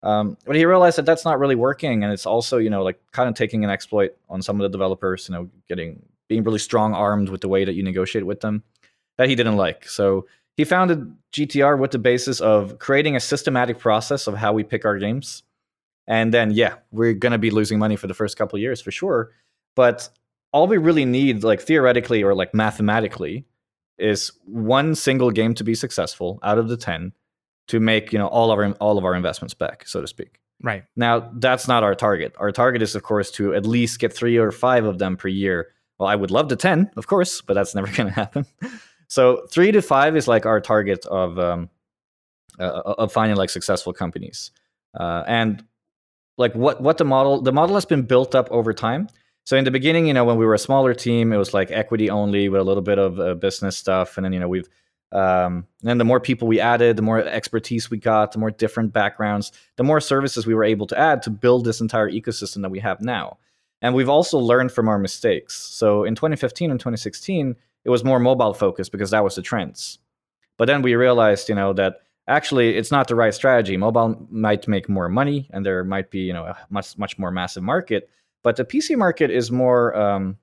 Um, but he realized that that's not really working, and it's also you know like kind of taking an exploit on some of the developers. You know, getting being really strong armed with the way that you negotiate with them that he didn't like. So he founded GTR with the basis of creating a systematic process of how we pick our games. And then yeah, we're gonna be losing money for the first couple years for sure. But all we really need, like theoretically or like mathematically, is one single game to be successful out of the ten to make you know all of our all of our investments back, so to speak. right. Now that's not our target. Our target is, of course, to at least get three or five of them per year. Well, I would love the ten, of course, but that's never going to happen. So three to five is like our target of um, uh, of finding like successful companies, uh, and like what what the model the model has been built up over time. So in the beginning, you know, when we were a smaller team, it was like equity only with a little bit of uh, business stuff, and then you know we've um, and then the more people we added, the more expertise we got, the more different backgrounds, the more services we were able to add to build this entire ecosystem that we have now. And we've also learned from our mistakes. So in 2015 and 2016, it was more mobile focused because that was the trends. But then we realized, you know, that actually it's not the right strategy. Mobile might make more money, and there might be, you know, a much much more massive market. But the PC market is more, um,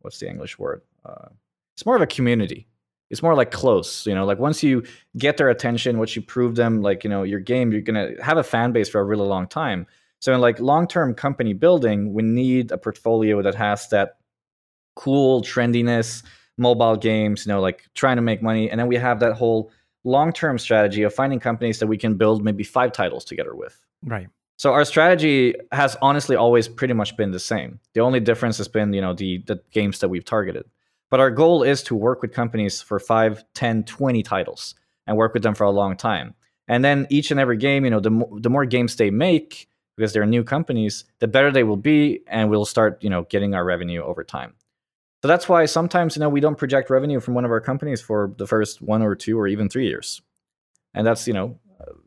what's the English word? Uh, it's more of a community. It's more like close, you know. Like once you get their attention, once you prove them, like you know, your game, you're gonna have a fan base for a really long time. So in like long-term company building, we need a portfolio that has that cool trendiness, mobile games, you know, like trying to make money, and then we have that whole long-term strategy of finding companies that we can build maybe five titles together with. Right. So our strategy has honestly always pretty much been the same. The only difference has been, you know, the the games that we've targeted. But our goal is to work with companies for 5, 10, 20 titles and work with them for a long time. And then each and every game, you know, the the more games they make because they're new companies, the better they will be and we'll start, you know, getting our revenue over time. So that's why sometimes, you know, we don't project revenue from one of our companies for the first one or two or even 3 years. And that's, you know,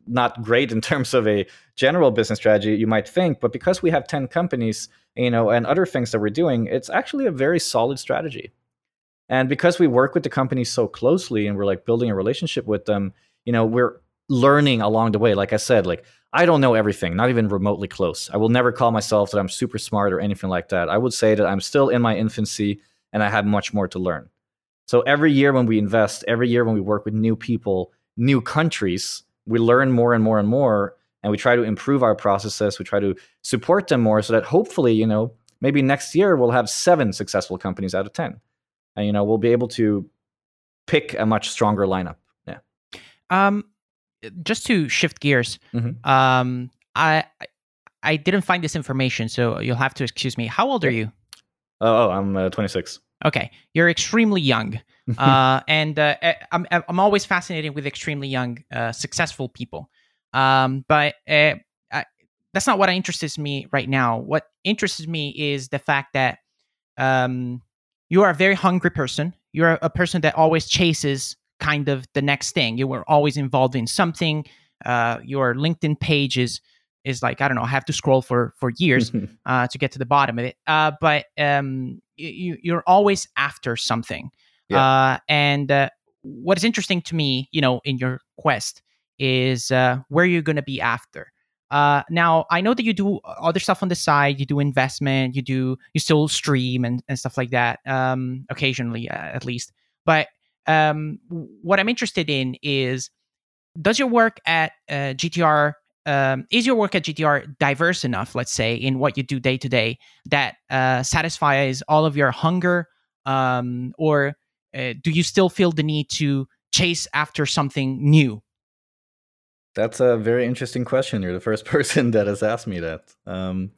not great in terms of a general business strategy you might think but because we have 10 companies you know and other things that we're doing it's actually a very solid strategy And because we work with the companies so closely and we're like building a relationship with them, you know, we're learning along the way. Like I said, like I don't know everything, not even remotely close. I will never call myself that I'm super smart or anything like that. I would say that I'm still in my infancy and I have much more to learn. So every year when we invest, every year when we work with new people, new countries, we learn more and more and more and we try to improve our processes, we try to support them more so that hopefully, you know, maybe next year we'll have 7 successful companies out of 10. And you know, we'll be able to pick a much stronger lineup. Yeah. Um just to shift gears, Mhm. um, I I didn't find this information, so you'll have to excuse me. How old are you? Oh, oh I'm uh, 26. Okay, you're extremely young, uh, and uh, eh, I'm I'm always fascinated with extremely young, uh, successful people. Um, but uh, I, that's not what interests me right now. What interests me is the fact that um, you are a very hungry person. You're a person that always chases kind of the next thing. You were always involved in something. Uh, your LinkedIn page is is like I don't know. I have to scroll for for years uh, to get to the bottom of it. Uh, but um, you you're always after something. Yeah. Uh, and uh, what is interesting to me, you know, in your quest is uh, where you're going to be after. Uh, now I know that you do other stuff on the side. You do investment. You do you still stream and, and stuff like that. Um, occasionally, uh, at least. But um, what I'm interested in is does your work at uh, GTR um, is your work at GTR diverse enough, let's say, in what you do day to day that uh, satisfies all of your hunger, um, or uh, do you still feel the need to chase after something new? That's a very interesting question. You're the first person that has asked me that. Um,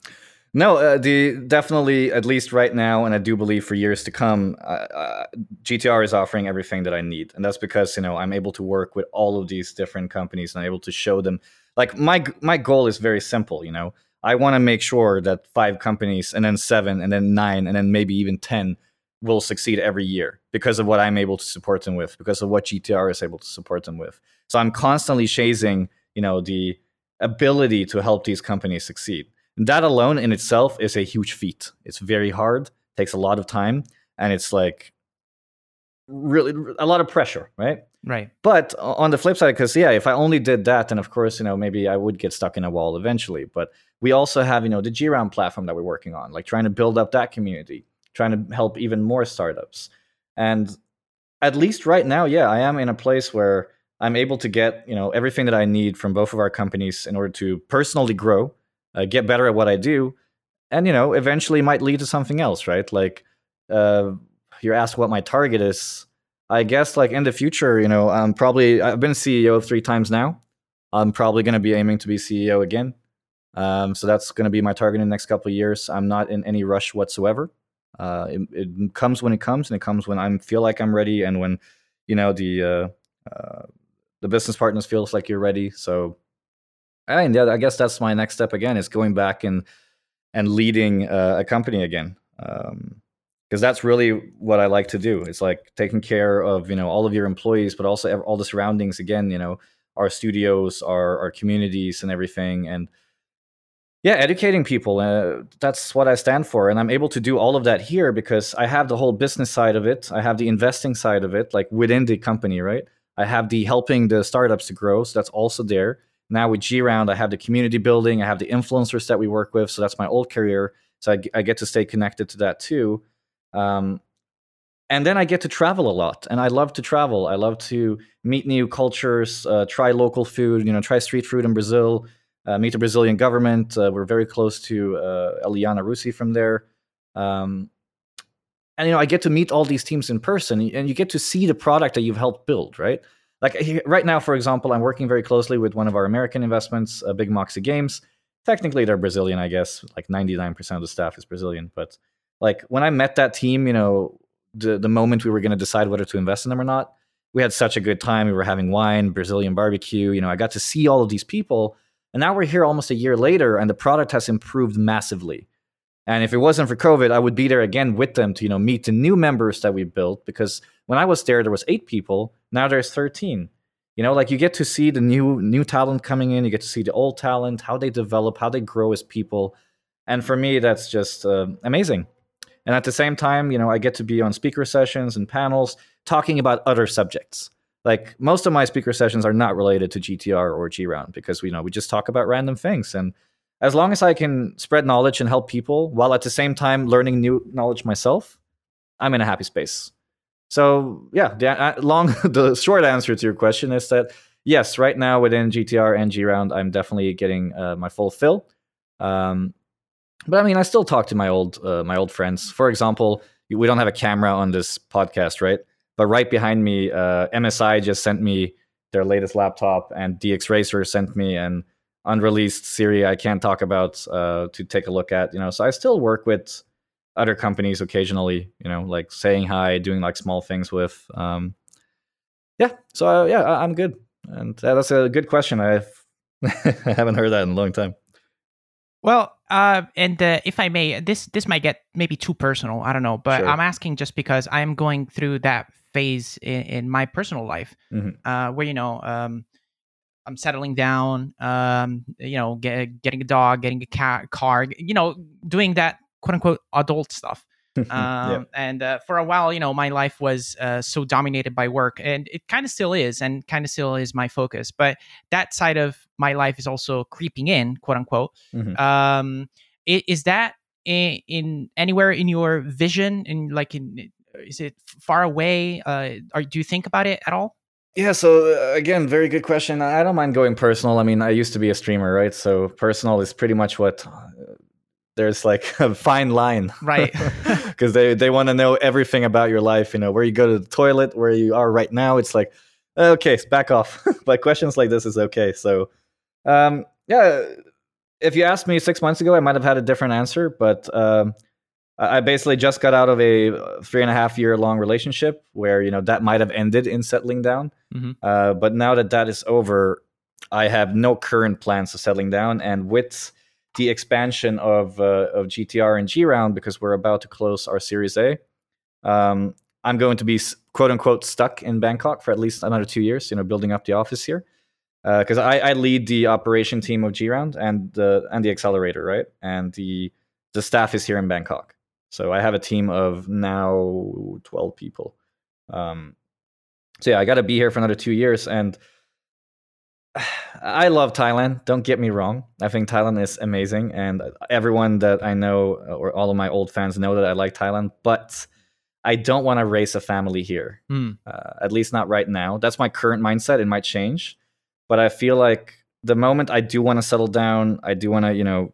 no, uh, the definitely at least right now, and I do believe for years to come, uh, uh, GTR is offering everything that I need, and that's because you know I'm able to work with all of these different companies and I'm able to show them. Like my my goal is very simple. You know, I want to make sure that five companies, and then seven, and then nine, and then maybe even ten will succeed every year because of what I'm able to support them with, because of what GTR is able to support them with. So I'm constantly chasing, you know, the ability to help these companies succeed. And that alone in itself is a huge feat. It's very hard, takes a lot of time, and it's like really a lot of pressure, right? Right. But on the flip side, because yeah, if I only did that, then of course, you know, maybe I would get stuck in a wall eventually. But we also have, you know, the G Round platform that we're working on, like trying to build up that community, trying to help even more startups. And at least right now, yeah, I am in a place where I'm able to get, you know, everything that I need from both of our companies in order to personally grow, uh, get better at what I do, and you know, eventually might lead to something else, right? Like, uh, you're asked what my target is. I guess like in the future, you know, I'm probably I've been CEO three times now. I'm probably going to be aiming to be CEO again. Um, so that's going to be my target in the next couple of years. I'm not in any rush whatsoever. Uh, it, it comes when it comes, and it comes when I feel like I'm ready, and when you know the uh, uh, the business partners feels like you're ready. So, I mean, yeah, I guess that's my next step again is going back and and leading uh, a company again. Um, because that's really what I like to do. It's like taking care of you know all of your employees, but also all the surroundings. Again, you know our studios, our our communities, and everything. And yeah, educating people. Uh, that's what I stand for, and I'm able to do all of that here because I have the whole business side of it. I have the investing side of it, like within the company, right? I have the helping the startups to grow, so that's also there. Now with G Round, I have the community building. I have the influencers that we work with, so that's my old career. So I get to stay connected to that too. Um, and then I get to travel a lot, and I love to travel. I love to meet new cultures, uh, try local food. You know, try street food in Brazil. Uh, meet the Brazilian government. Uh, we're very close to uh, Eliana Russi from there. Um, and you know, I get to meet all these teams in person, and you get to see the product that you've helped build, right? Like right now, for example, I'm working very closely with one of our American investments, Big Moxie Games. Technically, they're Brazilian, I guess. Like 99% of the staff is Brazilian, but like when I met that team, you know, the the moment we were going to decide whether to invest in them or not, we had such a good time. We were having wine, Brazilian barbecue. You know, I got to see all of these people, and now we're here almost a year later, and the product has improved massively. And if it wasn't for COVID, I would be there again with them to you know meet the new members that we built. Because when I was there, there was eight people. Now there's thirteen. You know, like you get to see the new new talent coming in. You get to see the old talent, how they develop, how they grow as people. And for me, that's just uh, amazing. And at the same time, you know, I get to be on speaker sessions and panels talking about other subjects. Like most of my speaker sessions are not related to GTR or G Round because we you know we just talk about random things. And as long as I can spread knowledge and help people while at the same time learning new knowledge myself, I'm in a happy space. So yeah, the uh, long the short answer to your question is that yes, right now within GTR and G Round, I'm definitely getting uh, my full fill. Um, but I mean, I still talk to my old uh, my old friends. For example, we don't have a camera on this podcast, right? But right behind me, uh, MSI just sent me their latest laptop, and DX Racer sent me an unreleased series I can't talk about uh, to take a look at. You know, so I still work with other companies occasionally. You know, like saying hi, doing like small things with. Um, yeah, so uh, yeah, I, am good, and that's a good question. I've I haven't heard that in a long time. Well, uh, and uh, if I may, this this might get maybe too personal. I don't know, but sure. I'm asking just because I'm going through that phase in, in my personal life, mm-hmm. uh, where you know um, I'm settling down, um, you know, get, getting a dog, getting a cat, car, you know, doing that quote unquote adult stuff. um, yeah. And uh, for a while, you know, my life was uh, so dominated by work, and it kind of still is, and kind of still is my focus. But that side of my life is also creeping in, quote unquote. Mm-hmm. Um, is that in, in, anywhere in your vision? In like, in is it far away? Uh, or do you think about it at all? Yeah, so uh, again, very good question. I don't mind going personal. I mean, I used to be a streamer, right? So personal is pretty much what there's like a fine line right because they, they want to know everything about your life you know where you go to the toilet where you are right now it's like okay back off but questions like this is okay so um, yeah if you asked me six months ago i might have had a different answer but um, i basically just got out of a uh, three and a half year long relationship where you know that might have ended in settling down mm-hmm. uh, but now that that is over i have no current plans of settling down and with the expansion of uh, of GTR and G Round because we're about to close our Series A. Um, I'm going to be quote unquote stuck in Bangkok for at least another two years. You know, building up the office here because uh, I, I, lead the operation team of G Round and the and the accelerator, right? And the the staff is here in Bangkok. So I have a team of now twelve people. Um, so yeah, I got to be here for another two years and I love Thailand. Don't get me wrong. I think Thailand is amazing, and everyone that I know, or all of my old fans, know that I like Thailand. But I don't want to raise a family here. Mm. Uh, at least not right now. That's my current mindset. It might change, but I feel like the moment I do want to settle down, I do want to, you know,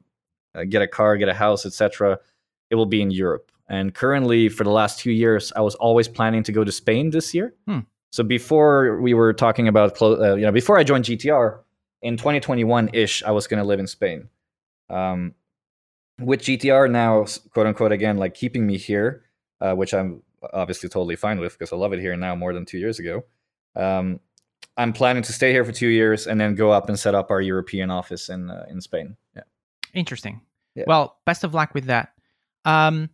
uh, get a car, get a house, etc. It will be in Europe. And currently, for the last two years, I was always planning to go to Spain this year. Hmm. So before we were talking about, uh, you know, before I joined GTR in 2021 ish, I was going to live in Spain. Um, with GTR now, quote unquote, again, like keeping me here, uh, which I'm obviously totally fine with because I love it here now more than two years ago. Um, I'm planning to stay here for two years and then go up and set up our European office in uh, in Spain. Yeah. Interesting. Yeah. Well, best of luck with that. Um,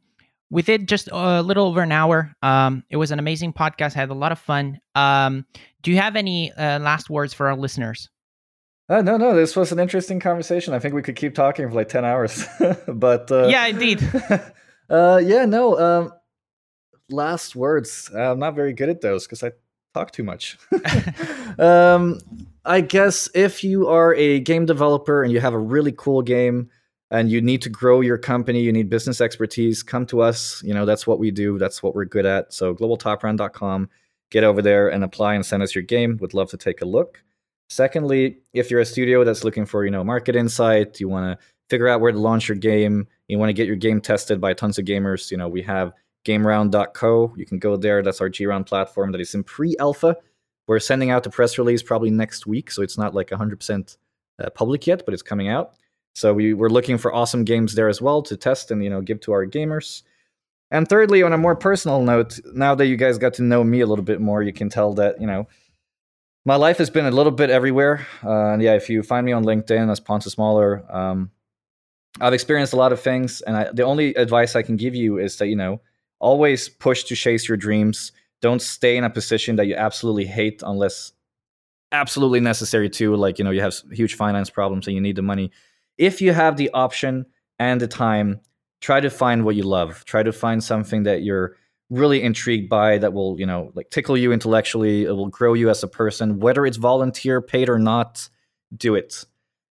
did just a little over an hour. Um, it was an amazing podcast. I had a lot of fun. Um, do you have any uh, last words for our listeners? Uh, no, no, this was an interesting conversation. I think we could keep talking for like 10 hours. but uh, yeah, indeed. uh, yeah, no. Um, last words. I'm not very good at those because I talk too much. um, I guess if you are a game developer and you have a really cool game, and you need to grow your company, you need business expertise, come to us. You know, that's what we do, that's what we're good at. So, globaltopround.com, get over there and apply and send us your game. Would love to take a look. Secondly, if you're a studio that's looking for, you know, market insight, you want to figure out where to launch your game, you want to get your game tested by tons of gamers, you know, we have gameround.co. You can go there. That's our G-Round platform that is in pre-alpha. We're sending out the press release probably next week, so it's not like 100% uh, public yet, but it's coming out. So we were looking for awesome games there as well to test and you know give to our gamers. And thirdly, on a more personal note, now that you guys got to know me a little bit more, you can tell that you know my life has been a little bit everywhere. Uh, and yeah, if you find me on LinkedIn as Pontus Smaller, um, I've experienced a lot of things, and I, the only advice I can give you is that you know always push to chase your dreams. Don't stay in a position that you absolutely hate unless absolutely necessary to. Like you know you have huge finance problems and you need the money if you have the option and the time, try to find what you love. Try to find something that you're really intrigued by that will, you know, like tickle you intellectually. It will grow you as a person, whether it's volunteer, paid or not. Do it.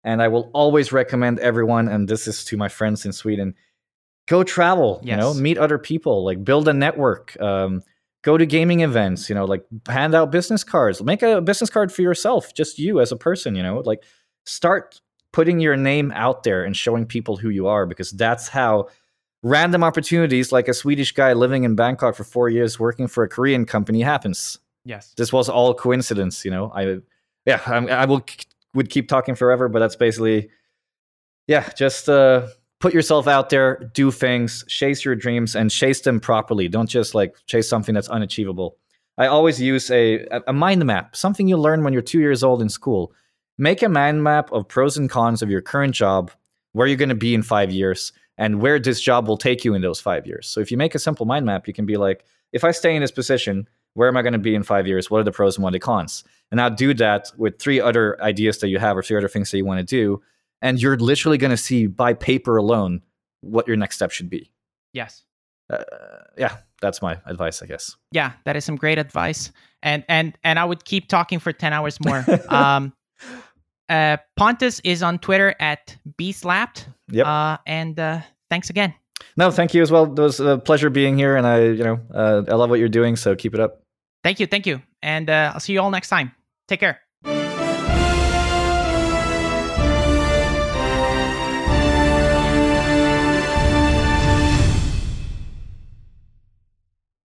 And I will always recommend everyone, and this is to my friends in Sweden, go travel. Yes. You know, meet other people, like build a network. Um, go to gaming events. You know, like hand out business cards. Make a business card for yourself, just you as a person. You know, like start putting your name out there and showing people who you are because that's how random opportunities like a Swedish guy living in Bangkok for 4 years working for a Korean company happens. Yes. This was all coincidence, you know. I yeah, I, I will would keep talking forever, but that's basically yeah, just uh put yourself out there, do things, chase your dreams and chase them properly. Don't just like chase something that's unachievable. I always use a a mind map, something you learn when you're 2 years old in school make a mind map of pros and cons of your current job, where you're going to be in five years, and where this job will take you in those five years. So if you make a simple mind map, you can be like, if I stay in this position, where am I going to be in five years? What are the pros and what are the cons? And now do that with three other ideas that you have or three other things that you want to do. And you're literally going to see by paper alone what your next step should be. Yes. Uh, yeah, that's my advice, I guess. Yeah, that is some great advice. And and and I would keep talking for 10 hours more. um uh, Pontus is on Twitter at bslapped. Yep. Uh, and uh, thanks again. No, thank you as well. It was a pleasure being here, and I, you know, uh, I love what you're doing. So keep it up. Thank you, thank you, and uh, I'll see you all next time. Take care.